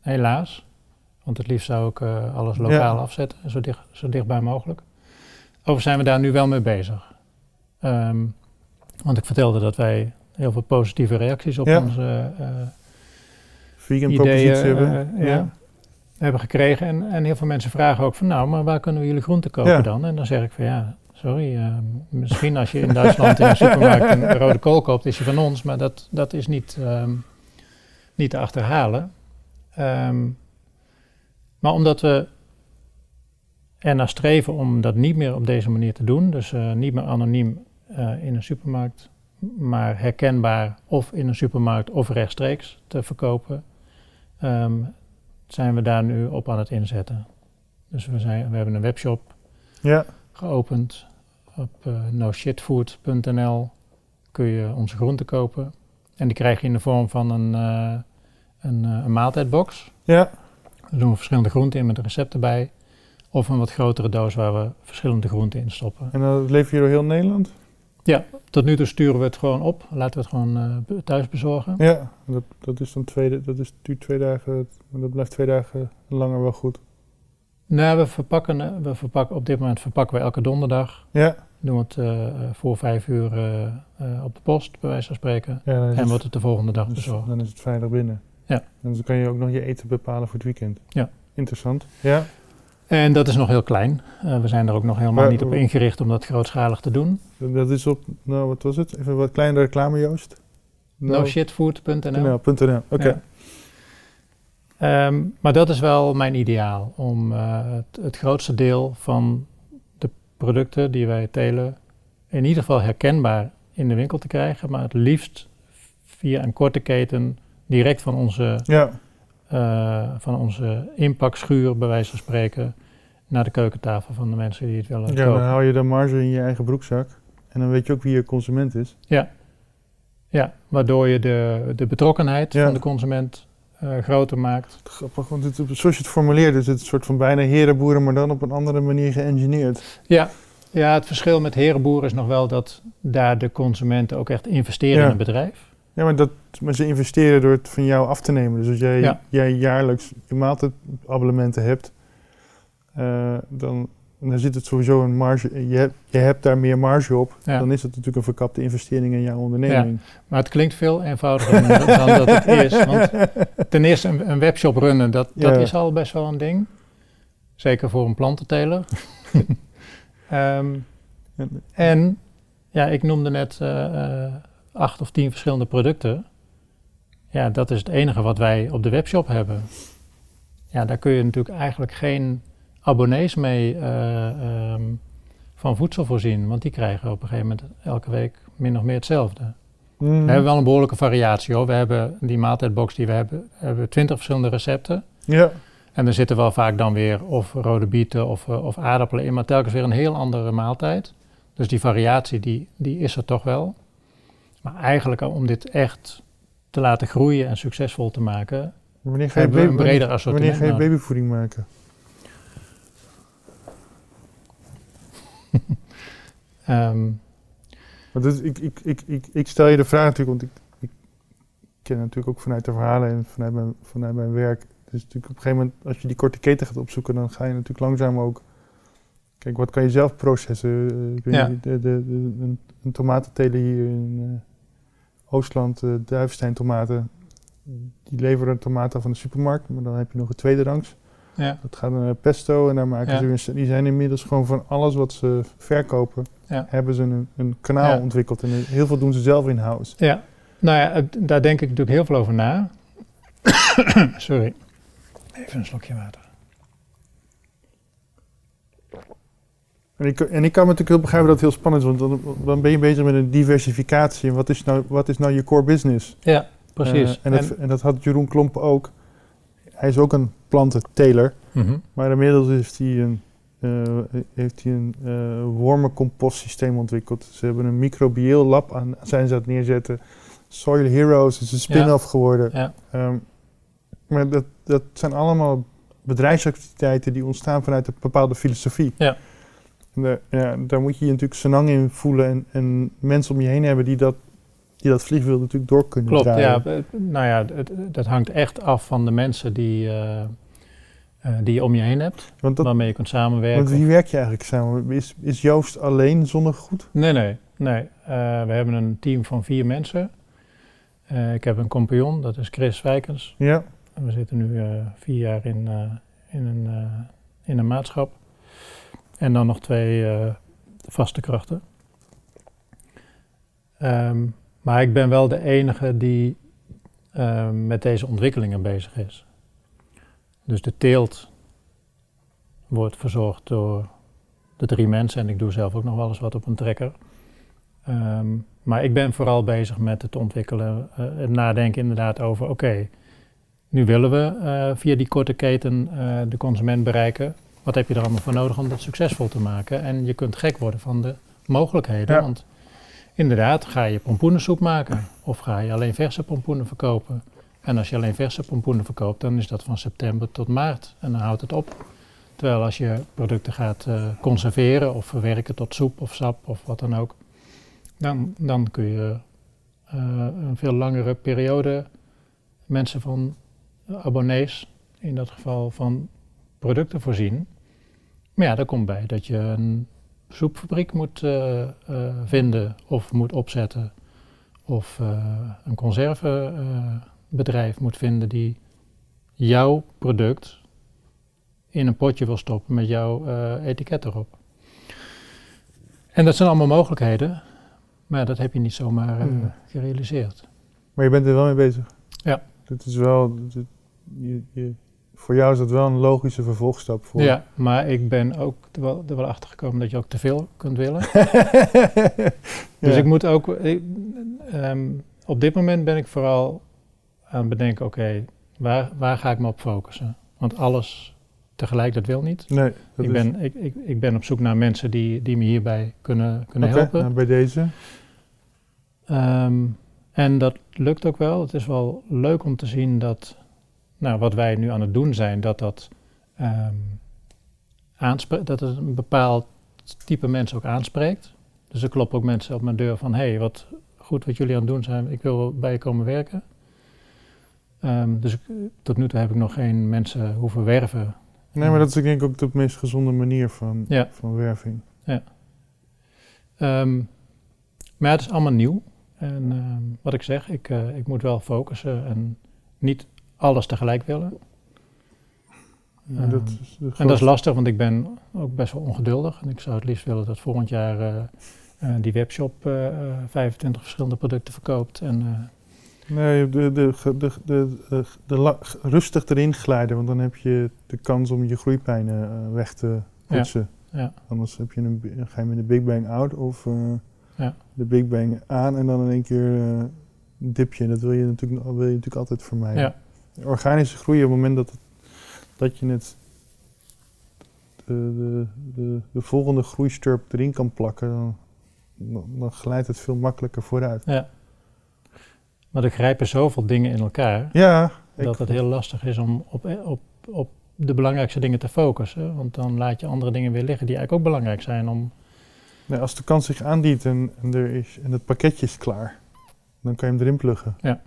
Helaas. Want het liefst zou ik eh, alles lokaal Ja. afzetten, zo, dicht, zo dichtbij mogelijk. Overigens zijn we daar nu wel mee bezig. Ehm, want ik vertelde dat wij heel veel positieve reacties op Ja. onze eh, Vegan ideeën propositie hebben. eh, ja, hebben gekregen. En, en heel veel mensen vragen ook van, nou, maar waar kunnen we jullie groenten kopen dan? En dan zeg ik van, ja, sorry, eh, misschien als je in Duitsland in een supermarkt een rode kool koopt, is die van ons, maar dat, dat is niet, ehm, niet te achterhalen. Ehm, maar omdat we ernaar streven om dat niet meer op deze manier te doen, dus eh, niet meer anoniem eh, in een supermarkt, maar herkenbaar of in een supermarkt of rechtstreeks te verkopen, ehm, zijn we daar nu op aan het inzetten. Dus we, zijn, we hebben een webshop Ja, geopend. Op eh noshitfood.nl kun je onze groenten kopen. En die krijg je in de vorm van een, een, een maaltijdbox. ja. Daar doen we verschillende groenten in met recepten bij. Of een wat grotere doos waar we verschillende groenten in stoppen. En dan lever je door heel Nederland? Tot nu toe sturen we het gewoon op. Laten we het gewoon eh, thuis bezorgen. Ja, dat, dat is dan twee, dat is, duurt twee dagen, dat blijft twee dagen langer wel goed. Nou, we verpakken, eh, we verpakken, op dit moment verpakken we elke donderdag. Ja, Doen we het eh, eh, voor vijf uur eh, eh, op de post, bij wijze van spreken. ja dan, En wordt het de volgende dag dus bezorgd. dan is het vrijdag binnen. Ja. En dan kan je ook nog je eten bepalen voor het weekend. Ja. Interessant. Ja, En dat is nog heel klein. Eh, we zijn er ook nog helemaal Maar- niet op ingericht om dat grootschalig te doen. dat is op, nou wat was het? Even wat kleinere reclame Joost. Nou, Noshitfood.nl NL, .nl. Oké. Ja. Ehm, maar dat is wel mijn ideaal, om eh, het, het grootste deel van de producten die wij telen in ieder geval herkenbaar in de winkel te krijgen, maar het liefst via een korte keten direct van onze, Ja, eh, van onze inpakschuur, bij wijze van spreken, naar de keukentafel van de mensen die het willen ja, dan hou je de marge in je eigen broekzak. En dan weet je ook wie je consument is. Ja, waardoor je de, de betrokkenheid Ja. van de consument eh, groter maakt. Grappig, want het, zoals je het formuleert is het een soort van bijna herenboeren, maar dan op een andere manier geëngineerd. Ja, ja, het verschil met herenboeren is nog wel dat daar de consumenten ook echt investeren Ja. in een bedrijf. Ja, maar, dat, maar ze investeren door het van jou af te nemen. Dus als jij, Ja. jij jaarlijks je maaltijdabonnementen hebt, eh, dan, dan zit het sowieso een marge. Je hebt, je hebt daar meer marge op. Ja. Dan is het natuurlijk een verkapte investering in jouw onderneming. Maar het klinkt veel eenvoudiger dan, dat het is. Want ten eerste een, een webshop runnen, dat, dat is al best wel een ding. Zeker voor een plantenteler. Ehm, en ja, ik noemde net eh, eh, acht of tien verschillende producten. Ja, dat is het enige wat wij op de webshop hebben. Ja, daar kun je natuurlijk eigenlijk geen abonnees mee eh, ehm, van voedsel voorzien. Want die krijgen op een gegeven moment elke week min of meer hetzelfde. Mhm. We hebben wel een behoorlijke variatie hoor. We hebben die maaltijdbox die we hebben, hebben twintig verschillende recepten. Ja, En er zitten wel vaak dan weer of rode bieten of, eh, of aardappelen in, maar telkens weer een heel andere maaltijd. Dus die variatie die, die is er toch wel. Maar eigenlijk om dit echt te laten groeien en succesvol te maken, wanneer ga je, baby, een breder wanneer assortiment ga je babyvoeding maken? Het, ik, ik, ik, ik, ik stel je de vraag natuurlijk, want ik, ik ken natuurlijk ook vanuit de verhalen en vanuit mijn, vanuit mijn werk. Dus natuurlijk op een gegeven moment, als je die korte keten gaat opzoeken, dan ga je natuurlijk langzaam ook. Kijk, wat kan je zelf processen? Eh, ik weet Ja. niet, de, de, de, een, een tomatenteler hier in eh, Oostland, eh Duivenstein tomaten, die leveren tomaten van de supermarkt, maar dan heb je nog een tweede rangs. ja, Dat gaat naar pesto en daar maken Ja. ze die zijn inmiddels gewoon van alles wat ze verkopen, Ja. hebben ze een, een kanaal ontwikkeld. En heel veel doen ze zelf in-house. ja. Nou ja, daar denk ik natuurlijk heel veel over na. Sorry. Even een slokje water. En ik, en ik kan me natuurlijk heel begrijpen dat het heel spannend is, want dan, dan ben je bezig met een diversificatie. En wat is nou, wat is nou je core business? Ja, precies. Eh, en, dat, en dat had Jeroen Klomp ook. Hij is ook een plantenteler, Mhm. maar inmiddels heeft hij een, eh heeft hij een eh wormencompostsysteem ontwikkeld. Ze hebben een microbieel lab aan, zijn ze aan het neerzetten. Soil Heroes is een spin-off geworden. Ja. Ehm, maar dat, dat zijn allemaal bedrijfsactiviteiten die ontstaan vanuit een bepaalde filosofie. Ja. Daar, ja, daar moet je je natuurlijk senang in voelen en, en mensen om je heen hebben die dat, die dat vliegwiel natuurlijk door kunnen Klopt, draaien. ja. Nou ja, het- dat hangt echt af van de mensen die, eh, eh, die je om je heen hebt, Want, dat, waarmee je kunt samenwerken. want wie werk je eigenlijk samen? Is, is Joost alleen zonder goed? Nee, nee, nee. Eh, we hebben een team van vier mensen. Ik heb een compagnon, dat is Chris Wijkens. Ja. We zitten nu vier jaar in, in, een, in een maatschap. En dan nog twee eh, vaste krachten. Ehm, maar ik ben wel de enige die eh, met deze ontwikkelingen bezig is. Dus de teelt wordt verzorgd door de drie mensen en ik doe zelf ook nog wel eens wat op een trekker. Ehm, maar ik ben vooral bezig met het ontwikkelen, eh, het nadenken inderdaad over, oké, nu willen we eh, via die korte keten de consument bereiken. Wat heb je er allemaal voor nodig om dat succesvol te maken? En je kunt gek worden van de mogelijkheden. Ja. Want inderdaad, ga je pompoenensoep maken of ga je alleen verse pompoenen verkopen? En als je alleen verse pompoenen verkoopt, dan is dat van september tot maart en dan houdt het op. Terwijl als je producten gaat eh, conserveren of verwerken tot soep of sap of wat dan ook, dan, dan kun je eh, een veel langere periode mensen van eh, abonnees, in dat geval van producten voorzien. Maar ja, daar komt bij dat je een soepfabriek moet eh, eh, vinden of moet opzetten. Of eh, een conservebedrijf moet vinden die jouw product in een potje wil stoppen met jouw etiket erop. En dat zijn allemaal mogelijkheden, maar dat heb je niet zomaar Hmm. gerealiseerd. Maar je bent er wel mee bezig. Ja. Het is wel, je, je, voor jou is dat wel een logische vervolgstap. Voor. Ja, maar ik ben ook er wel, er wel achter gekomen dat je ook te veel kunt willen. Dus ik moet ook, ik, ehm, op dit moment ben ik vooral aan het bedenken, oké, waar, waar ga ik me op focussen? Want alles tegelijk, dat wil niet. Nee, dat Ik is- ben, ik, ik, ik ben op zoek naar mensen die, die me hierbij kunnen, kunnen helpen. nou, bij deze. Ehm, en dat lukt ook wel. Het is wel leuk om te zien dat, nou, wat wij nu aan het doen zijn, dat dat, ehm, dat het een bepaald type mensen ook aanspreekt. Dus er kloppen ook mensen op mijn deur van, hé, hey, wat goed wat jullie aan het doen zijn. Ik wil bij je komen werken. Ehm, dus ik, tot nu toe heb ik nog geen mensen hoeven werven. Nee, maar dat is denk ik ook de meest gezonde manier van, Ja. van werving. Ehm, maar ja, het is allemaal nieuw. En wat ik zeg, ik, eh, ik moet wel focussen en niet alles tegelijk willen. Ehm, dat is En dat is lastig, want ik ben ook best wel ongeduldig. En ik zou het liefst willen dat volgend jaar eh, eh, die webshop eh, eh, 25 verschillende producten verkoopt. En, Nee, de, de, de, de, rustig erin glijden, want dan heb je de kans om je groeipijnen weg te poetsen. ja. Anders heb je een, ga je met de Big Bang out of Ja. de Big Bang aan en dan in één keer een dipje. Dat wil je natuurlijk, wil je natuurlijk altijd vermijden. Organische groei, op het moment dat, het, dat je het de, de, de, de volgende groeisturp erin kan plakken, dan, dan, glijdt het veel makkelijker vooruit. ja. Maar er grijpen zoveel dingen in elkaar Ja, ik- dat het heel lastig is om op, op, op de belangrijkste dingen te focussen. Want dan laat je andere dingen weer liggen die eigenlijk ook belangrijk zijn om. Nee, als de kans zich aandient en, en, er is, en het pakketje is klaar, dan kan je hem erin pluggen. Ja.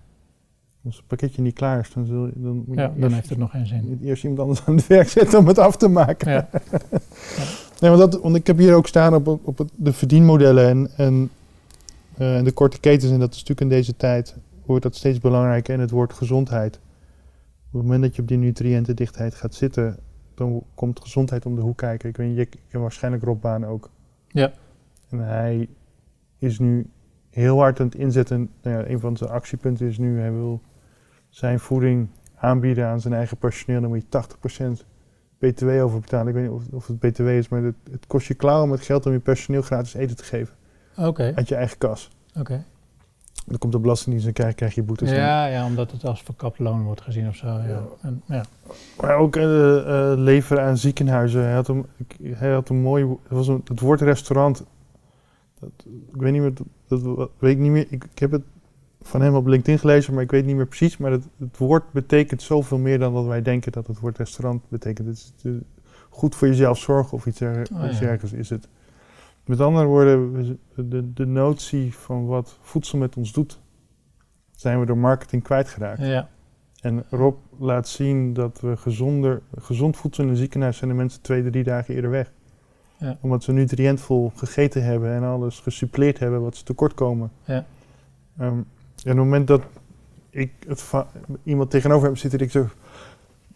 Als het pakketje niet klaar is, dan, zul je, dan moet je Ja, dan heeft het nog geen zin. eerst iemand anders aan het werk zetten om het af te maken. Ja, Nee, want, dat, want ik heb hier ook staan op, op het- de verdienmodellen en, en, eh, en de korte ketens. En dat is natuurlijk in deze tijd, wordt dat steeds belangrijker. En het woord gezondheid. Op het moment dat je op die nutriëntendichtheid gaat zitten, dan komt gezondheid om de hoek kijken. Ik weet niet, je, waarschijnlijk Rob Baan ook. Ja. En hij is nu heel hard aan het inzetten. Nou ja, een van zijn actiepunten is nu, hij wil zijn voeding aanbieden aan zijn eigen personeel. Dan moet je 80% BTW over betalen. Ik weet niet of, of het BTW is, maar het, het kost je klauwen met geld om je personeel gratis eten te geven. oké. Uit je eigen kas. oké. Dan komt de belastingdienst en krijg, krijg je boetes. Ja, ja, omdat het als verkapt loon wordt gezien of zo. Ja. Ja. En, ja. Maar ook eh, leveren aan ziekenhuizen. Hij had een, hij had een mooi... Het, was een, het woord restaurant. Dat, ik weet niet meer... Dat, dat weet ik niet meer. Ik, ik heb het van hem op LinkedIn gelezen, maar ik weet niet meer precies. Maar het, het woord betekent zoveel meer dan dat wij denken dat het woord restaurant betekent. Het is goed voor jezelf zorgen of iets, er, Oh, iets ja. dergelijks is het. Met andere woorden, de, de notie van wat voedsel met ons doet, zijn we door marketing kwijtgeraakt. ja. En Rob laat zien dat we gezonder, gezond voedsel in een ziekenhuis zijn de mensen twee, drie dagen eerder weg. Ja. Omdat ze nutriëntvol gegeten hebben en alles gesuppleerd hebben wat ze tekort komen. Ja. Ehm, en op het moment dat ik het iemand tegenover heb zitten, ik zo,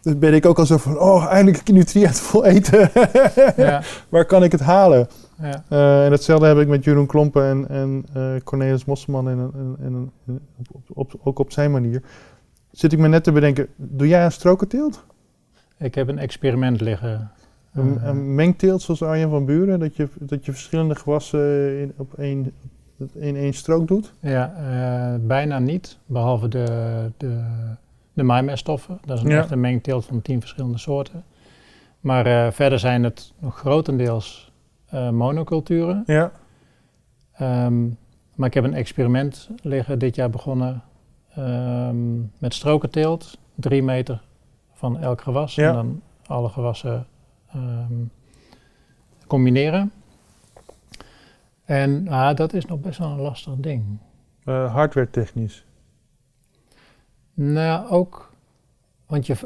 dan ben ik ook al zo van, oh, eindelijk nutriëntvol eten. ja, Waar kan ik het halen? ja. Eh, en hetzelfde heb ik met Jeroen Klompen en, en eh, Cornelis Mosselman en, en, en, en op, op, ook op zijn manier. Zit ik me net te bedenken, doe jij een strokenteelt? Ik heb een experiment liggen. Een, Eh, een mengteelt zoals Arjen van Buren? Dat je, dat je verschillende gewassen in, op één, in één strook doet? Ja, eh, bijna niet, behalve de, de, de maaimeststoffen. Dat is een Ja. echte mengteelt van tien verschillende soorten. Maar eh, verder zijn het nog grotendeels eh, monoculturen. Ja. Ehm, maar ik heb een experiment liggen dit jaar begonnen ehm, met strokenteelt. Drie meter van elk gewas. Ja. En dan alle gewassen ehm, combineren. En ah, dat is nog best wel een lastig ding. Eh, hardware technisch. Nou, ook, want je,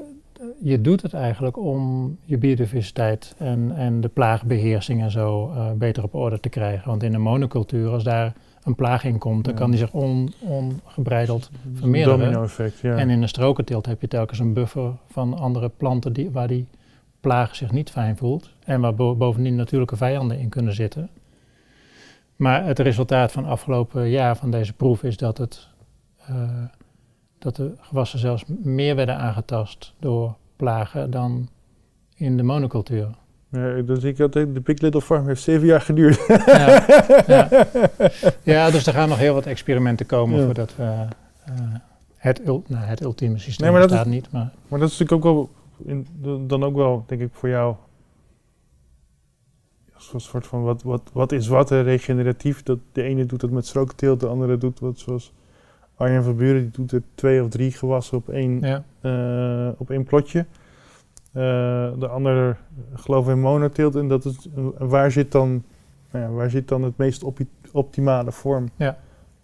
je doet het eigenlijk om je biodiversiteit en, en de plaagbeheersing en zo eh, beter op orde te krijgen. Want in een monocultuur, als daar een plaag in komt, dan Ja. kan die zich on, ongebreideld. Vermeerderen. Domino effect, ja. En in een strokenteelt heb je telkens een buffer van andere planten die, waar die plaag zich niet fijn voelt. En waar bo- bovendien natuurlijke vijanden in kunnen zitten. Maar het resultaat van afgelopen jaar van deze proef is dat, het, eh, dat de gewassen zelfs meer werden aangetast door plagen dan in de monocultuur. ja dan zie ik dat de Big Little Farm heeft zeven jaar geduurd. Ja, ja. ja, dus er gaan nog heel wat experimenten komen voordat we eh, het, ul- nou, het ultieme systeem Nee, maar dat bestaat is- niet. Maar Maar dat is natuurlijk ook wel, in, dan ook wel, denk ik, voor jou. Een soort van, wat, wat, wat is wat, hè, regeneratief. Dat de ene doet het met strookteelt, de andere doet wat zoals Arjen van Buren. Die doet er twee of drie gewassen op één, ja. eh, op één plotje. Eh, de andere geloof in monoteelt. En dat is, en waar zit dan, nou ja, waar zit dan het meest opi- optimale vorm? Ja.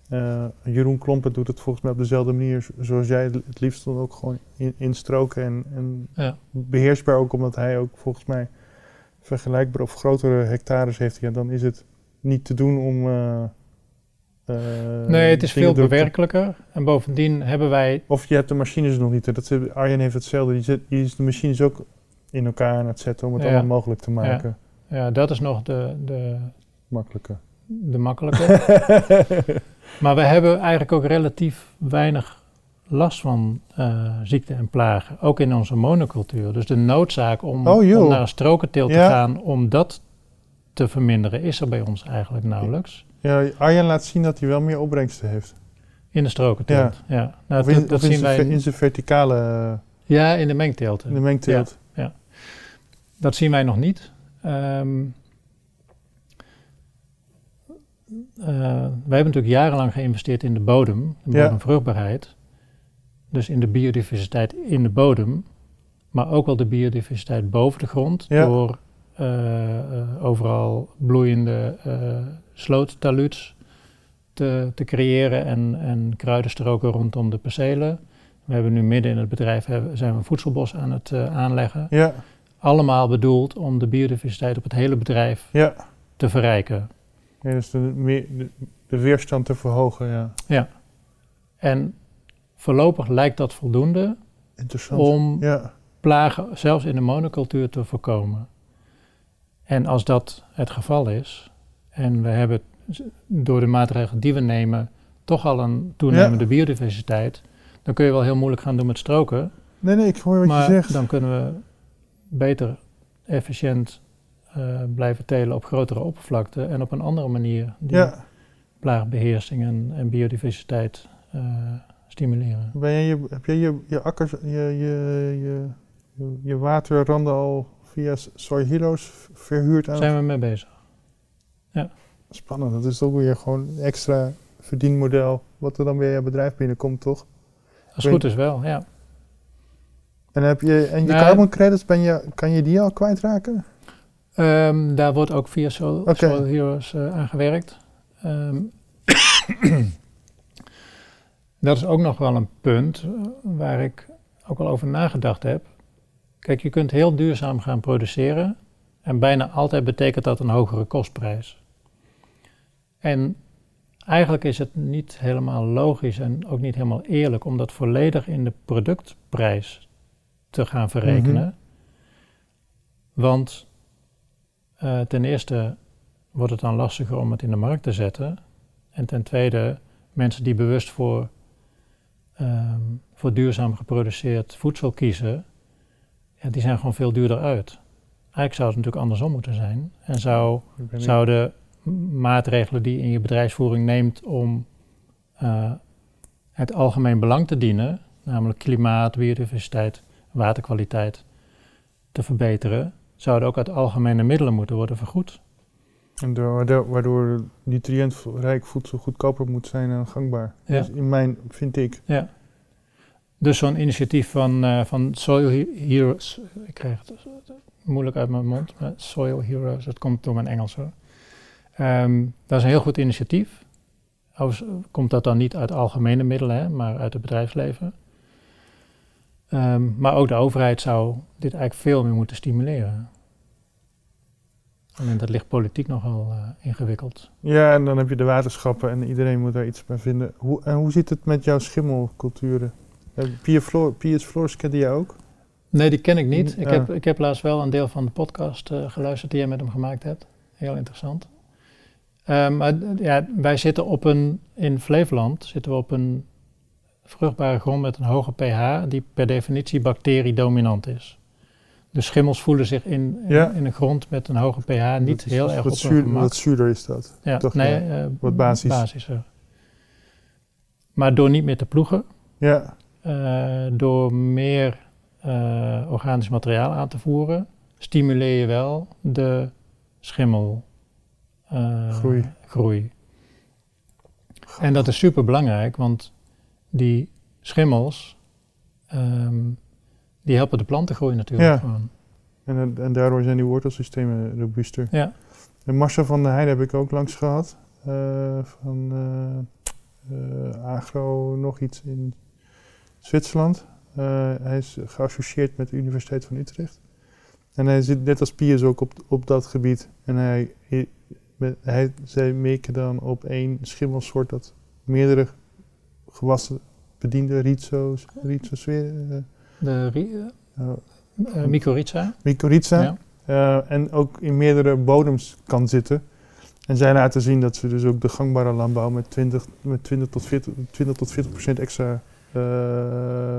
Eh, Jeroen Klompen doet het volgens mij op dezelfde manier zoals jij het liefst dan ook gewoon in, instroken en, en Ja. beheersbaar ook omdat hij ook volgens mij vergelijkbaar of grotere hectares heeft. Ja, dan is het niet te doen om. eh, eh, Nee, het is veel bewerkelijker. En bovendien hebben wij Of je hebt de machines nog niet. hè. Dat, Arjen heeft hetzelfde. Die, zet, die is de machines ook in elkaar aan het zetten om het Ja. allemaal mogelijk te maken. Ja, dat is nog de, de, Makkelijker. de makkelijke. maar we hebben eigenlijk ook relatief weinig last van eh ziekte en plagen. Ook in onze monocultuur. Dus de noodzaak om, Oh, om naar een strokenteelt Ja. te gaan om dat te verminderen is er bij ons eigenlijk nauwelijks. ja, Arjen laat zien dat hij wel meer opbrengsten heeft. In de strokenteelt. Ja. Nou, of in, dat, of zien zijn, wij in zijn verticale, ja, in de mengteelten. in de mengteelt. Dat zien wij nog niet. Eh, wij hebben natuurlijk jarenlang geïnvesteerd in de bodem, de Ja. bodemvruchtbaarheid. Dus in de biodiversiteit in de bodem, maar ook wel de biodiversiteit boven de grond. Ja. Door eh, eh, overal bloeiende uh, te, te creëren en, en kruidenstroken rondom de percelen. We hebben nu midden in het bedrijf hebben, zijn we een voedselbos aan het aanleggen Ja, allemaal bedoeld om de biodiversiteit op het hele bedrijf ja. te verrijken. ja dus de, de, de weerstand te verhogen, ja. En voorlopig lijkt dat voldoende om Ja, plagen zelfs in de monocultuur te voorkomen. En als dat het geval is, en we hebben door de maatregelen die we nemen toch al een toenemende biodiversiteit, dan kun je wel heel moeilijk gaan doen met stroken. nee, nee, ik hoor wat maar je zegt. dan kunnen we beter efficiënt eh, blijven telen op grotere oppervlakte en op een andere manier die ja, plaagbeheersing en, en biodiversiteit eh, stimuleren. ben jij je, heb jij je, je akkers, je, je, je, je, je waterranden al via Soy Heroes verhuurd aan? Daar zijn we mee bezig. Spannend, dat is toch weer gewoon een extra verdienmodel wat er dan weer je bedrijf binnenkomt, toch? Als het goed is wel, ja. En, heb je, en je Nou, carbon credits, ben je, kan je die al kwijtraken? Ehm, daar wordt ook via Oké. Soil Heroes eh, aan gewerkt. Ehm, dat is ook nog wel een punt eh, waar ik ook al over nagedacht heb. Kijk, je kunt heel duurzaam gaan produceren en bijna altijd betekent dat een hogere kostprijs. En eigenlijk is het niet helemaal logisch en ook niet helemaal eerlijk om dat volledig in de productprijs te gaan verrekenen. Want eh, ten eerste wordt het dan lastiger om het in de markt te zetten. En ten tweede, mensen die bewust voor, ehm, voor duurzaam geproduceerd voedsel kiezen, ja, die zijn gewoon veel duurder uit. Eigenlijk zou het natuurlijk andersom moeten zijn. En zou, zouden maatregelen die je in je bedrijfsvoering neemt om eh, het algemeen belang te dienen, namelijk klimaat, biodiversiteit, waterkwaliteit, te verbeteren, zouden ook uit algemene middelen moeten worden vergoed. En door, waardoor, nutriëntrijk voedsel goedkoper moet zijn en gangbaar. Ja. Dus in mijn, vind ik. Ja. Dus zo'n initiatief van, eh, van Soil He- Heroes, ik krijg het moeilijk uit mijn mond, maar Soil Heroes, dat komt door mijn Engels hoor. Ehm, dat is een heel goed initiatief. Overigens komt dat dan niet uit algemene middelen, hè, maar uit het bedrijfsleven. Ehm, maar ook de overheid zou dit eigenlijk veel meer moeten stimuleren. En dat ligt politiek nogal eh, ingewikkeld. Ja, en dan heb je de waterschappen en iedereen moet daar iets bij vinden. Hoe, en hoe zit het met jouw schimmelculturen? Eh, Pia's Floors kende jij ook? Nee, die ken ik niet. Ik, Ja. heb, ik heb laatst wel een deel van de podcast eh, geluisterd die jij met hem gemaakt hebt. Heel interessant. Maar ja, wij zitten op een, in Flevoland zitten we op een vruchtbare grond met een hoge pH die per definitie bacteriedominant is. Dus schimmels voelen zich in, in, Ja. in een grond met een hoge pH niet Dat is- heel erg wat op zuur-. Wat zuurder is dat. Ja, Toch, nee, eh, Wat basis. Maar door niet meer te ploegen, Ja, eh, door meer eh, organisch materiaal aan te voeren, stimuleer je wel de schimmel eh, Groei. groei. En dat is super belangrijk, want die schimmels, ehm, die helpen de planten groeien natuurlijk Ja. gewoon. en, en daardoor zijn die wortelsystemen robuuster. Ja. En Marcel van der Heijden heb ik ook langs gehad. eh, van eh, agro nog iets in Zwitserland. Eh, hij is geassocieerd met de Universiteit van Utrecht. En hij zit net als Piers ook op, op dat gebied. En hij, hij, met- hij, zij meken dan op één schimmelsoort dat meerdere gewassen bediende Rhizo's, Rhizo's weer, eh, De ri- eh, eh, mycorrhiza. mycorrhiza. Ja. Eh, en ook in meerdere bodems kan zitten. En zij laten zien dat ze dus ook de gangbare landbouw met 20, met 20 tot 40, 20 tot 40 procent extra eh,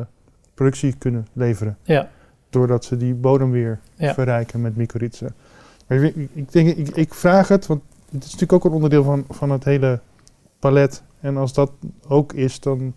productie kunnen leveren. Ja. Doordat ze die bodem weer Ja. verrijken met mycorrhiza. Ik denk, ik, ik vraag het, want het is natuurlijk ook een onderdeel van, van het hele palet. En als dat ook is, dan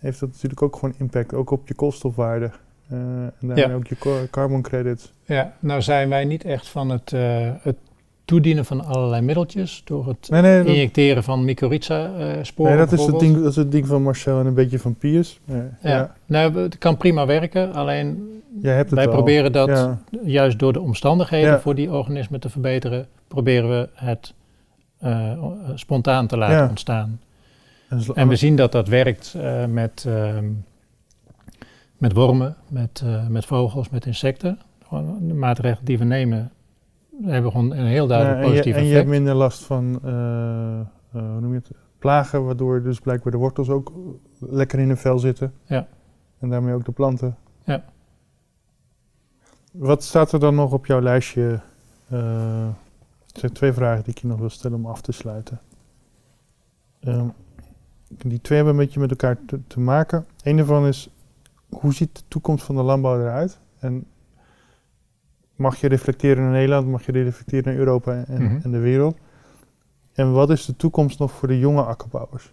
heeft dat natuurlijk ook gewoon impact. Ook op je koolstofwaarde. eh, en daarmee Ja. ook je carbon credits. Ja, nou zijn wij niet echt van het, eh, het toedienen van allerlei middeltjes door het Nee, nee, dat, injecteren van mycorrhiza-sporen. nee, dat, is het ding, dat is het ding van Marcel en een beetje van Piers. Ja, Ja. ja. Nou, het kan prima werken, alleen Jij hebt het wij proberen dat juist door de omstandigheden voor die organismen te verbeteren, proberen we het eh, eh, spontaan te laten ontstaan. En, we zien dat dat werkt eh, met, ehm, met wormen, met, eh, met vogels, met insecten. Gewoon de maatregelen die we nemen, hebben gewoon een heel duidelijk Ja, je, positief en je effect. hebt minder last van, eh, hoe noem je het, plagen, waardoor dus blijkbaar de wortels ook lekker in een vel zitten. Ja. En daarmee ook de planten. Ja. Wat staat er dan nog op jouw lijstje? Er zijn twee vragen die ik je nog wil stellen om af te sluiten. Ehm, die twee hebben een beetje met elkaar te, te maken. Eén daarvan is, hoe ziet de toekomst van de landbouw eruit? En mag je reflecteren naar Nederland, mag je reflecteren naar Europa en, Mhm. en de wereld? En wat is de toekomst nog voor de jonge akkerbouwers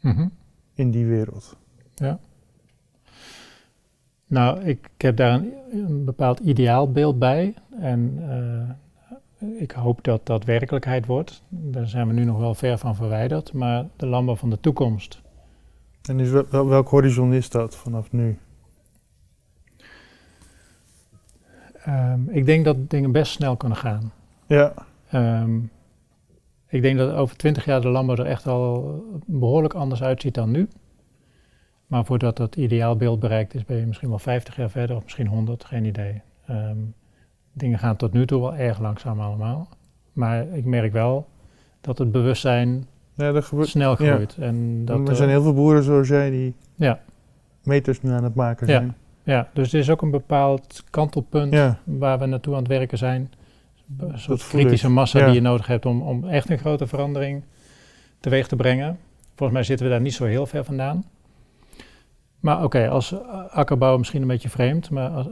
Mhm. in die wereld? Nou, ik, ik heb daar een, een bepaald ideaalbeeld bij. En eh, ik hoop dat dat werkelijkheid wordt. Daar zijn we nu nog wel ver van verwijderd. Maar de landbouw van de toekomst. En is wel, wel- welk horizon is dat vanaf nu? ehm, ik denk dat dingen best snel kunnen gaan. Ja, Ehm, ik denk dat over twintig jaar de landbouw er echt al behoorlijk anders uitziet dan nu. Maar voordat dat ideaalbeeld bereikt is, ben je misschien wel 50 jaar verder of misschien 100, geen idee. Ehm, dingen gaan tot nu toe wel erg langzaam allemaal. Maar ik merk wel dat het bewustzijn ja dat gebeurt. snel ja. groeit. En dat, er eh, zijn heel veel boeren zoals jij die Ja. meters nu aan het maken zijn. ja, dus er is ook een bepaald kantelpunt Ja, waar we naartoe aan het werken zijn. Een soort kritische massa Ja. die je nodig hebt om, om echt een grote verandering teweeg te brengen. Volgens mij zitten we daar niet zo heel ver vandaan. Maar oké, als akkerbouw misschien een beetje vreemd, maar als,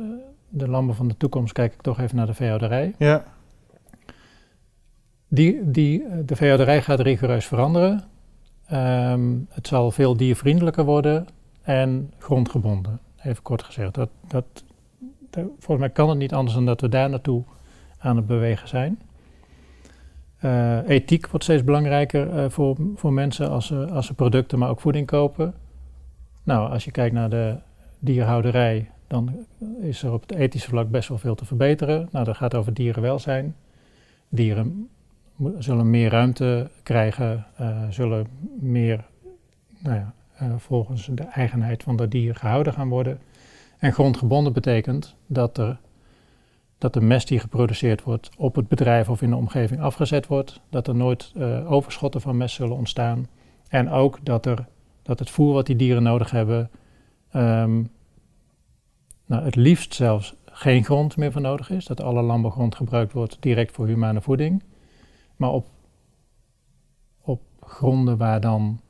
de landbouw van de toekomst kijk ik toch even naar de veehouderij. ja, Die, die, eh, de veehouderij gaat rigoureus veranderen. Ehm, het zal veel diervriendelijker worden en grondgebonden, even kort gezegd. Dat, dat, dat- volgens mij kan het niet anders dan dat we daar naartoe aan het bewegen zijn. Eh, ethiek wordt steeds belangrijker eh, voor, voor mensen als ze, als ze producten, maar ook voeding kopen. Nou, als je kijkt naar de dierhouderij, dan is er op het ethische vlak best wel veel te verbeteren. Nou, dat gaat over dierenwelzijn. Dieren zullen meer ruimte krijgen, eh, zullen meer nou ja, eh, volgens de eigenheid van dat dier gehouden gaan worden. En grondgebonden betekent dat, er, dat de mest die geproduceerd wordt op het bedrijf of in de omgeving afgezet wordt. Dat er nooit eh, overschotten van mest zullen ontstaan. En ook dat, er, dat het voer wat die dieren nodig hebben, ehm, nou, het liefst zelfs geen grond meer voor nodig is. Dat alle landbouwgrond gebruikt wordt direct voor humane voeding. Maar op, op gronden waar dan.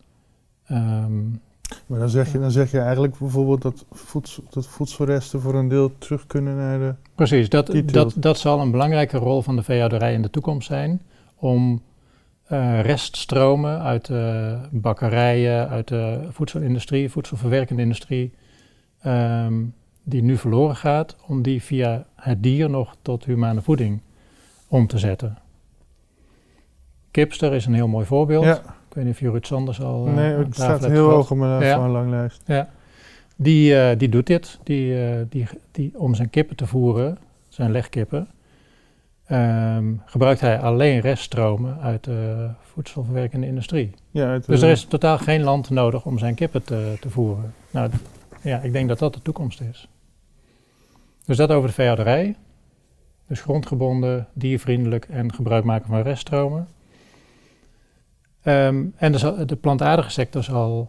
ehm, maar dan zeg, je, dan zeg je eigenlijk bijvoorbeeld dat, voedsel, dat voedselresten voor een deel terug kunnen naar de... precies, dat, dat, dat zal een belangrijke rol van de veehouderij in de toekomst zijn. Om eh, reststromen uit de bakkerijen, uit de voedselindustrie, voedselverwerkende industrie. ehm, die nu verloren gaat, om die via het dier nog tot humane voeding om te zetten. Kipster is een heel mooi voorbeeld. Ja, Ik weet niet of Jurrit Sanders al eh, nee, het staat heel hoog op mijn Ja. van een lang lijst. Die, eh, die doet dit. Die, eh, die, die, om zijn kippen te voeren, zijn legkippen, ehm, gebruikt hij alleen reststromen uit de voedselverwerkende industrie. Ja, het, Dus er is totaal geen land nodig om zijn kippen te, te voeren. Nou, ja, ik denk dat dat de toekomst is. Dus dat over de veehouderij. Dus grondgebonden, diervriendelijk en gebruik maken van reststromen. Ehm, en de, zal- de plantaardige sector zal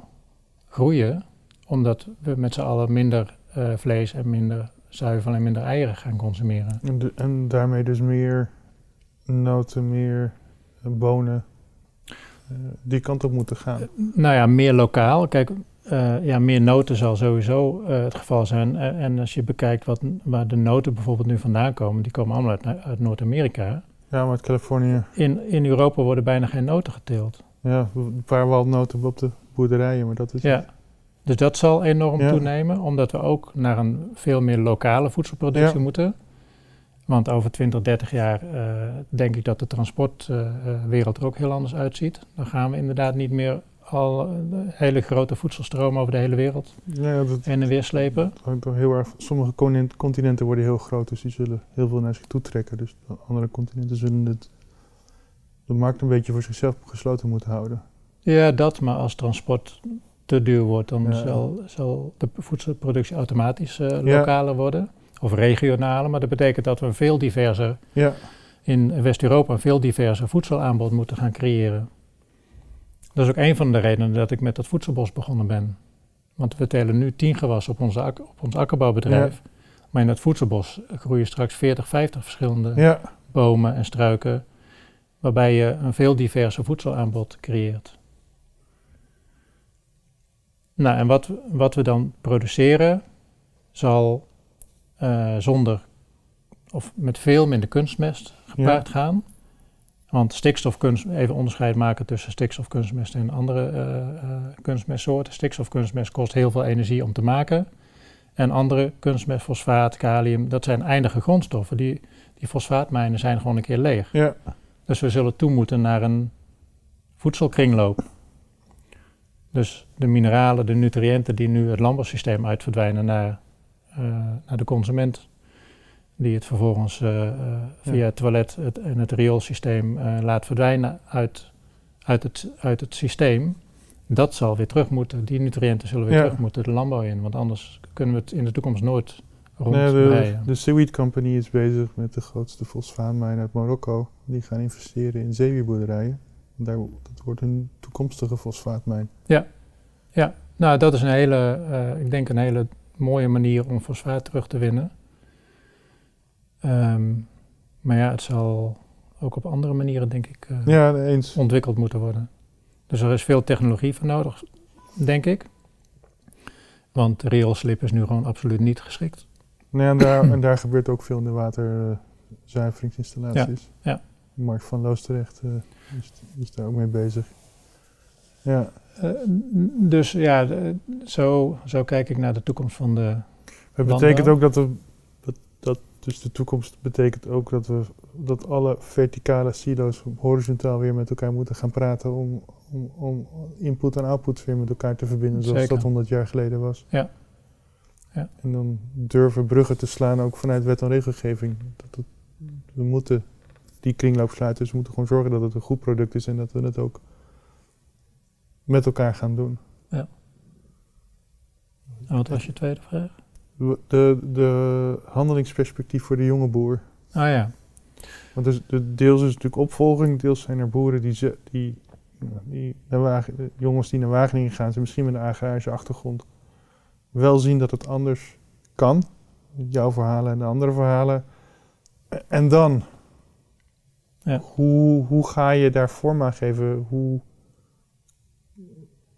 groeien, omdat we met z'n allen minder eh, vlees en minder zuivel en minder eieren gaan consumeren. en, de- en daarmee dus meer noten, meer eh, bonen. eh, die kant op moeten gaan. Nou ja, meer lokaal. Kijk, eh, ja, meer noten zal sowieso eh, het geval zijn. Eh, en als je bekijkt wat, waar de noten bijvoorbeeld nu vandaan komen, die komen allemaal uit, uit Noord-Amerika. Ja, maar uit Californië, In, in Europa worden bijna geen noten geteeld. ja, een paar waldnoten op de boerderijen, maar dat is Ja. Dus dat zal enorm Ja. toenemen, omdat we ook naar een veel meer lokale voedselproductie Ja. moeten. Want over 20, 30 jaar denk ik dat de transportwereld er ook heel anders uitziet. Dan gaan we inderdaad niet meer al eh, hele grote voedselstromen over de hele wereld Ja, dat en weer slepen. heel erg. Sommige continent- continenten worden heel groot, dus die zullen heel veel naar zich toe trekken. Dus de andere continenten zullen het, de markt een beetje voor zichzelf gesloten moeten houden. Ja, dat, maar als transport te duur wordt, dan Ja. zal, zal de voedselproductie automatisch Ja. lokaler worden. Of regionaler, maar dat betekent dat we veel diverser, Ja, in West-Europa een veel diverser voedselaanbod moeten gaan creëren. Dat is ook een van de redenen dat ik met dat voedselbos begonnen ben. Want we telen nu 10 gewassen op, onze ak- op ons akkerbouwbedrijf. Maar in dat voedselbos groeien straks 40, 50 verschillende ja, bomen en struiken, waarbij je een veel diverser voedselaanbod creëert. Nou, en wat, wat we dan produceren zal eh, zonder of met veel minder kunstmest gepaard gaan. Want stikstofkunst, even onderscheid maken tussen stikstofkunstmest en andere eh, kunstmestsoorten. Stikstofkunstmest kost heel veel energie om te maken. En andere kunstmest, fosfaat, kalium, dat zijn eindige grondstoffen. Die, die fosfaatmijnen zijn gewoon een keer leeg. ja, Dus we zullen toe moeten naar een voedselkringloop. Dus de mineralen, de nutriënten die nu het landbouwsysteem uitverdwijnen naar, eh, naar de consument, die het vervolgens eh, eh, via Ja. het toilet het, en het rioolsysteem eh, laat verdwijnen uit, uit, het, uit het systeem, dat zal weer terug moeten. Die nutriënten zullen weer Ja. terug moeten de landbouw in, want anders kunnen we het in de toekomst nooit Nee, de, rondrijden. de Seaweed Company is bezig met de grootste fosfaatmijn uit Marokko. Die gaan investeren in zeewierboerderijen. Daar, dat wordt een toekomstige fosfaatmijn. Nou, dat is een hele, ik denk een hele mooie manier om fosfaat terug te winnen. Ehm, maar ja, het zal ook op andere manieren, denk ik, eh, Ja, eens. ontwikkeld moeten worden. Dus er is veel technologie voor nodig, denk ik. Want rioolslip is nu gewoon absoluut niet geschikt. Nee, en, daar, en daar gebeurt ook veel in de waterzuiveringsinstallaties. Ja, ja. Mark van Loosdrecht eh, is, is daar ook mee bezig. Ja, Eh, dus ja, zo, zo kijk ik naar de toekomst van de... het Landbouw. betekent ook dat, we, dat, dat dus de toekomst betekent ook dat we dat alle verticale silo's horizontaal weer met elkaar moeten gaan praten om, om, om input en output weer met elkaar te verbinden zoals Zeker. dat 100 jaar geleden was. Ja. Ja. En dan durven bruggen te slaan ook vanuit wet en regelgeving. Dat het, we moeten die kringloop sluiten, dus we moeten gewoon zorgen dat het een goed product is en dat we het ook met elkaar gaan doen. En wat was je tweede vraag? De, de handelingsperspectief voor de jonge boer. Ah ja, Want dus, de, deels is natuurlijk opvolging, deels zijn er boeren die, ze, die, die naar Wagen- de jongens die naar Wageningen gaan, ze misschien met een agrarische achtergrond, wel zien dat het anders kan. Jouw verhalen en de andere verhalen. E- En dan, Ja. hoe, hoe ga je daar vorm aan geven? Hoe,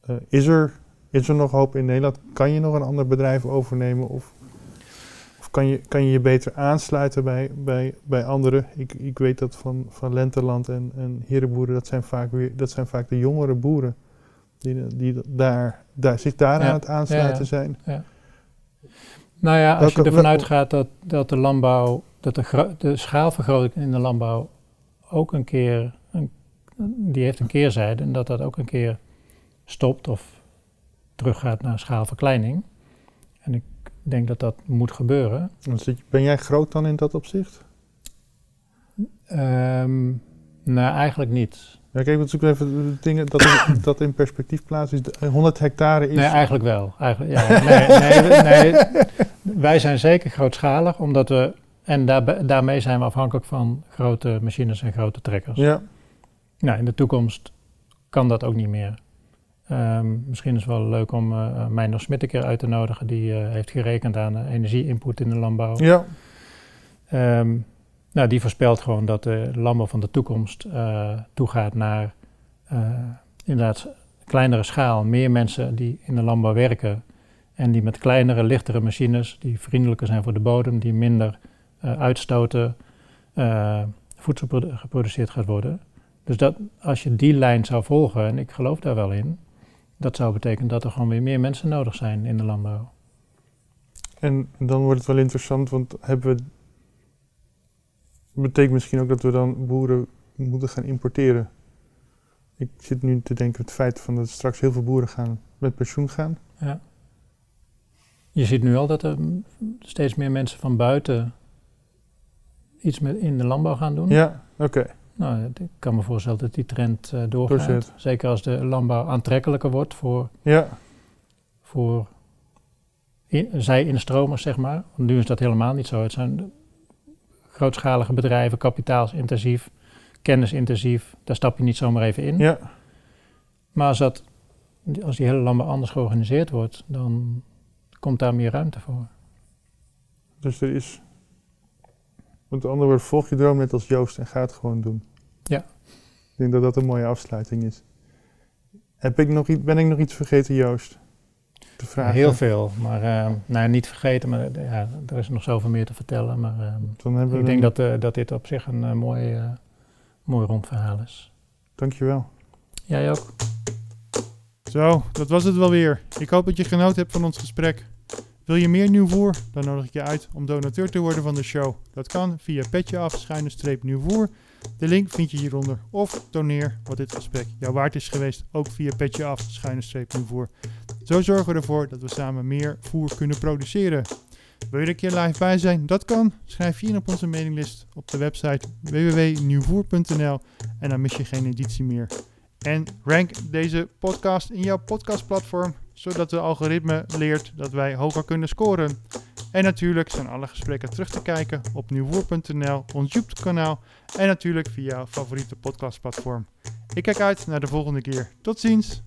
eh, is, er, is er nog hoop in Nederland? Kan je nog een ander bedrijf overnemen? Of, of kan, je, kan je je beter aansluiten bij, bij, bij anderen? Ik, ik weet dat van, van Lenteland en, en Herenboeren, dat zijn vaak, weer, dat zijn vaak de jongere boeren. Die, die daar, daar, zich daar Ja, aan het aansluiten ja, ja. zijn. Nou ja, als je ervan uitgaat dat, dat de landbouw, dat de, de schaalvergroting in de landbouw ook een keer, een, die heeft een keerzijde en dat dat ook een keer stopt of teruggaat naar schaalverkleining. En ik denk dat dat moet gebeuren. Ben jij groot dan in dat opzicht? Ehm, nou, eigenlijk niet. Ja, kijk, we zoeken even de dingen dat in, dat in perspectief plaatsen. Is 100 hectare is... Nee, eigenlijk wel. Eigenlijk, ja, nee, nee, nee, wij zijn zeker grootschalig, omdat we... En daar, daarmee zijn we afhankelijk van grote machines en grote trekkers. Ja. Nou, in de toekomst kan dat ook niet meer. Um, misschien is het wel leuk om uh, Meijner Smit een keer uit te nodigen. Die uh, heeft gerekend aan uh, energie-input in de landbouw. Ja. Um, nou, die voorspelt gewoon dat de landbouw van de toekomst toegaat naar inderdaad kleinere schaal. Meer mensen die in de landbouw werken. En die met kleinere, lichtere machines, die vriendelijker zijn voor de bodem, die minder uitstoten, voedsel geproduceerd gaat worden. Dus dat, als je die lijn zou volgen, en ik geloof daar wel in, dat zou betekenen dat er gewoon weer meer mensen nodig zijn in de landbouw. En dan wordt het wel interessant, want hebben we. betekent misschien ook dat we dan boeren moeten gaan importeren. Ik zit nu te denken het feit van dat straks heel veel boeren gaan met pensioen gaan. Ja. Je ziet nu al dat er steeds meer mensen van buiten iets met in de landbouw gaan doen. Ja, oké. Nou, ik kan me voorstellen dat die trend uh, doorgaat. Zeker als de landbouw aantrekkelijker wordt voor, ja. voor in, zij-instromers, zeg maar. Want nu is dat helemaal niet zo. Het zijn grootschalige bedrijven, kapitaalsintensief, kennisintensief. Daar stap je niet zomaar even in. Ja. Maar als, dat, als die hele landbouw anders georganiseerd wordt, dan komt daar meer ruimte voor. Dus er is met andere woorden, volg je droom net als Joost en ga het gewoon doen. Denk dat dat een mooie afsluiting is. Heb ik nog iets, ben ik nog iets vergeten, Joost? Te vragen? Heel veel, maar uh, nou, niet vergeten, maar ja, er is nog zoveel meer te vertellen. Maar uh, Dan hebben ik denk dat, dat dit op zich een mooi, mooi rond verhaal is. Dankjewel. Jij ook. Zo, dat was het wel weer. Ik hoop dat je genoten hebt van ons gesprek. Wil je meer nieuw voer? Dan nodig ik je uit om donateur te worden van de show. Dat kan via petje De link vind je hieronder. Of doneer wat dit gesprek jou waard is geweest. Ook via petje af, schuine streep voer. Zo zorgen we ervoor dat we samen meer voer kunnen produceren. Wil je er een keer live bij zijn? Dat kan. Schrijf je in op onze mailinglist op de website www.nieuwvoer.nl en dan mis je geen editie meer. En rank deze podcast in jouw podcastplatform zodat de algoritme leert dat wij hoger kunnen scoren. En natuurlijk zijn alle gesprekken terug te kijken op nieuwwoer.nl, ons YouTube-kanaal en natuurlijk via jouw favoriete podcastplatform. Ik kijk uit naar de volgende keer. Tot ziens!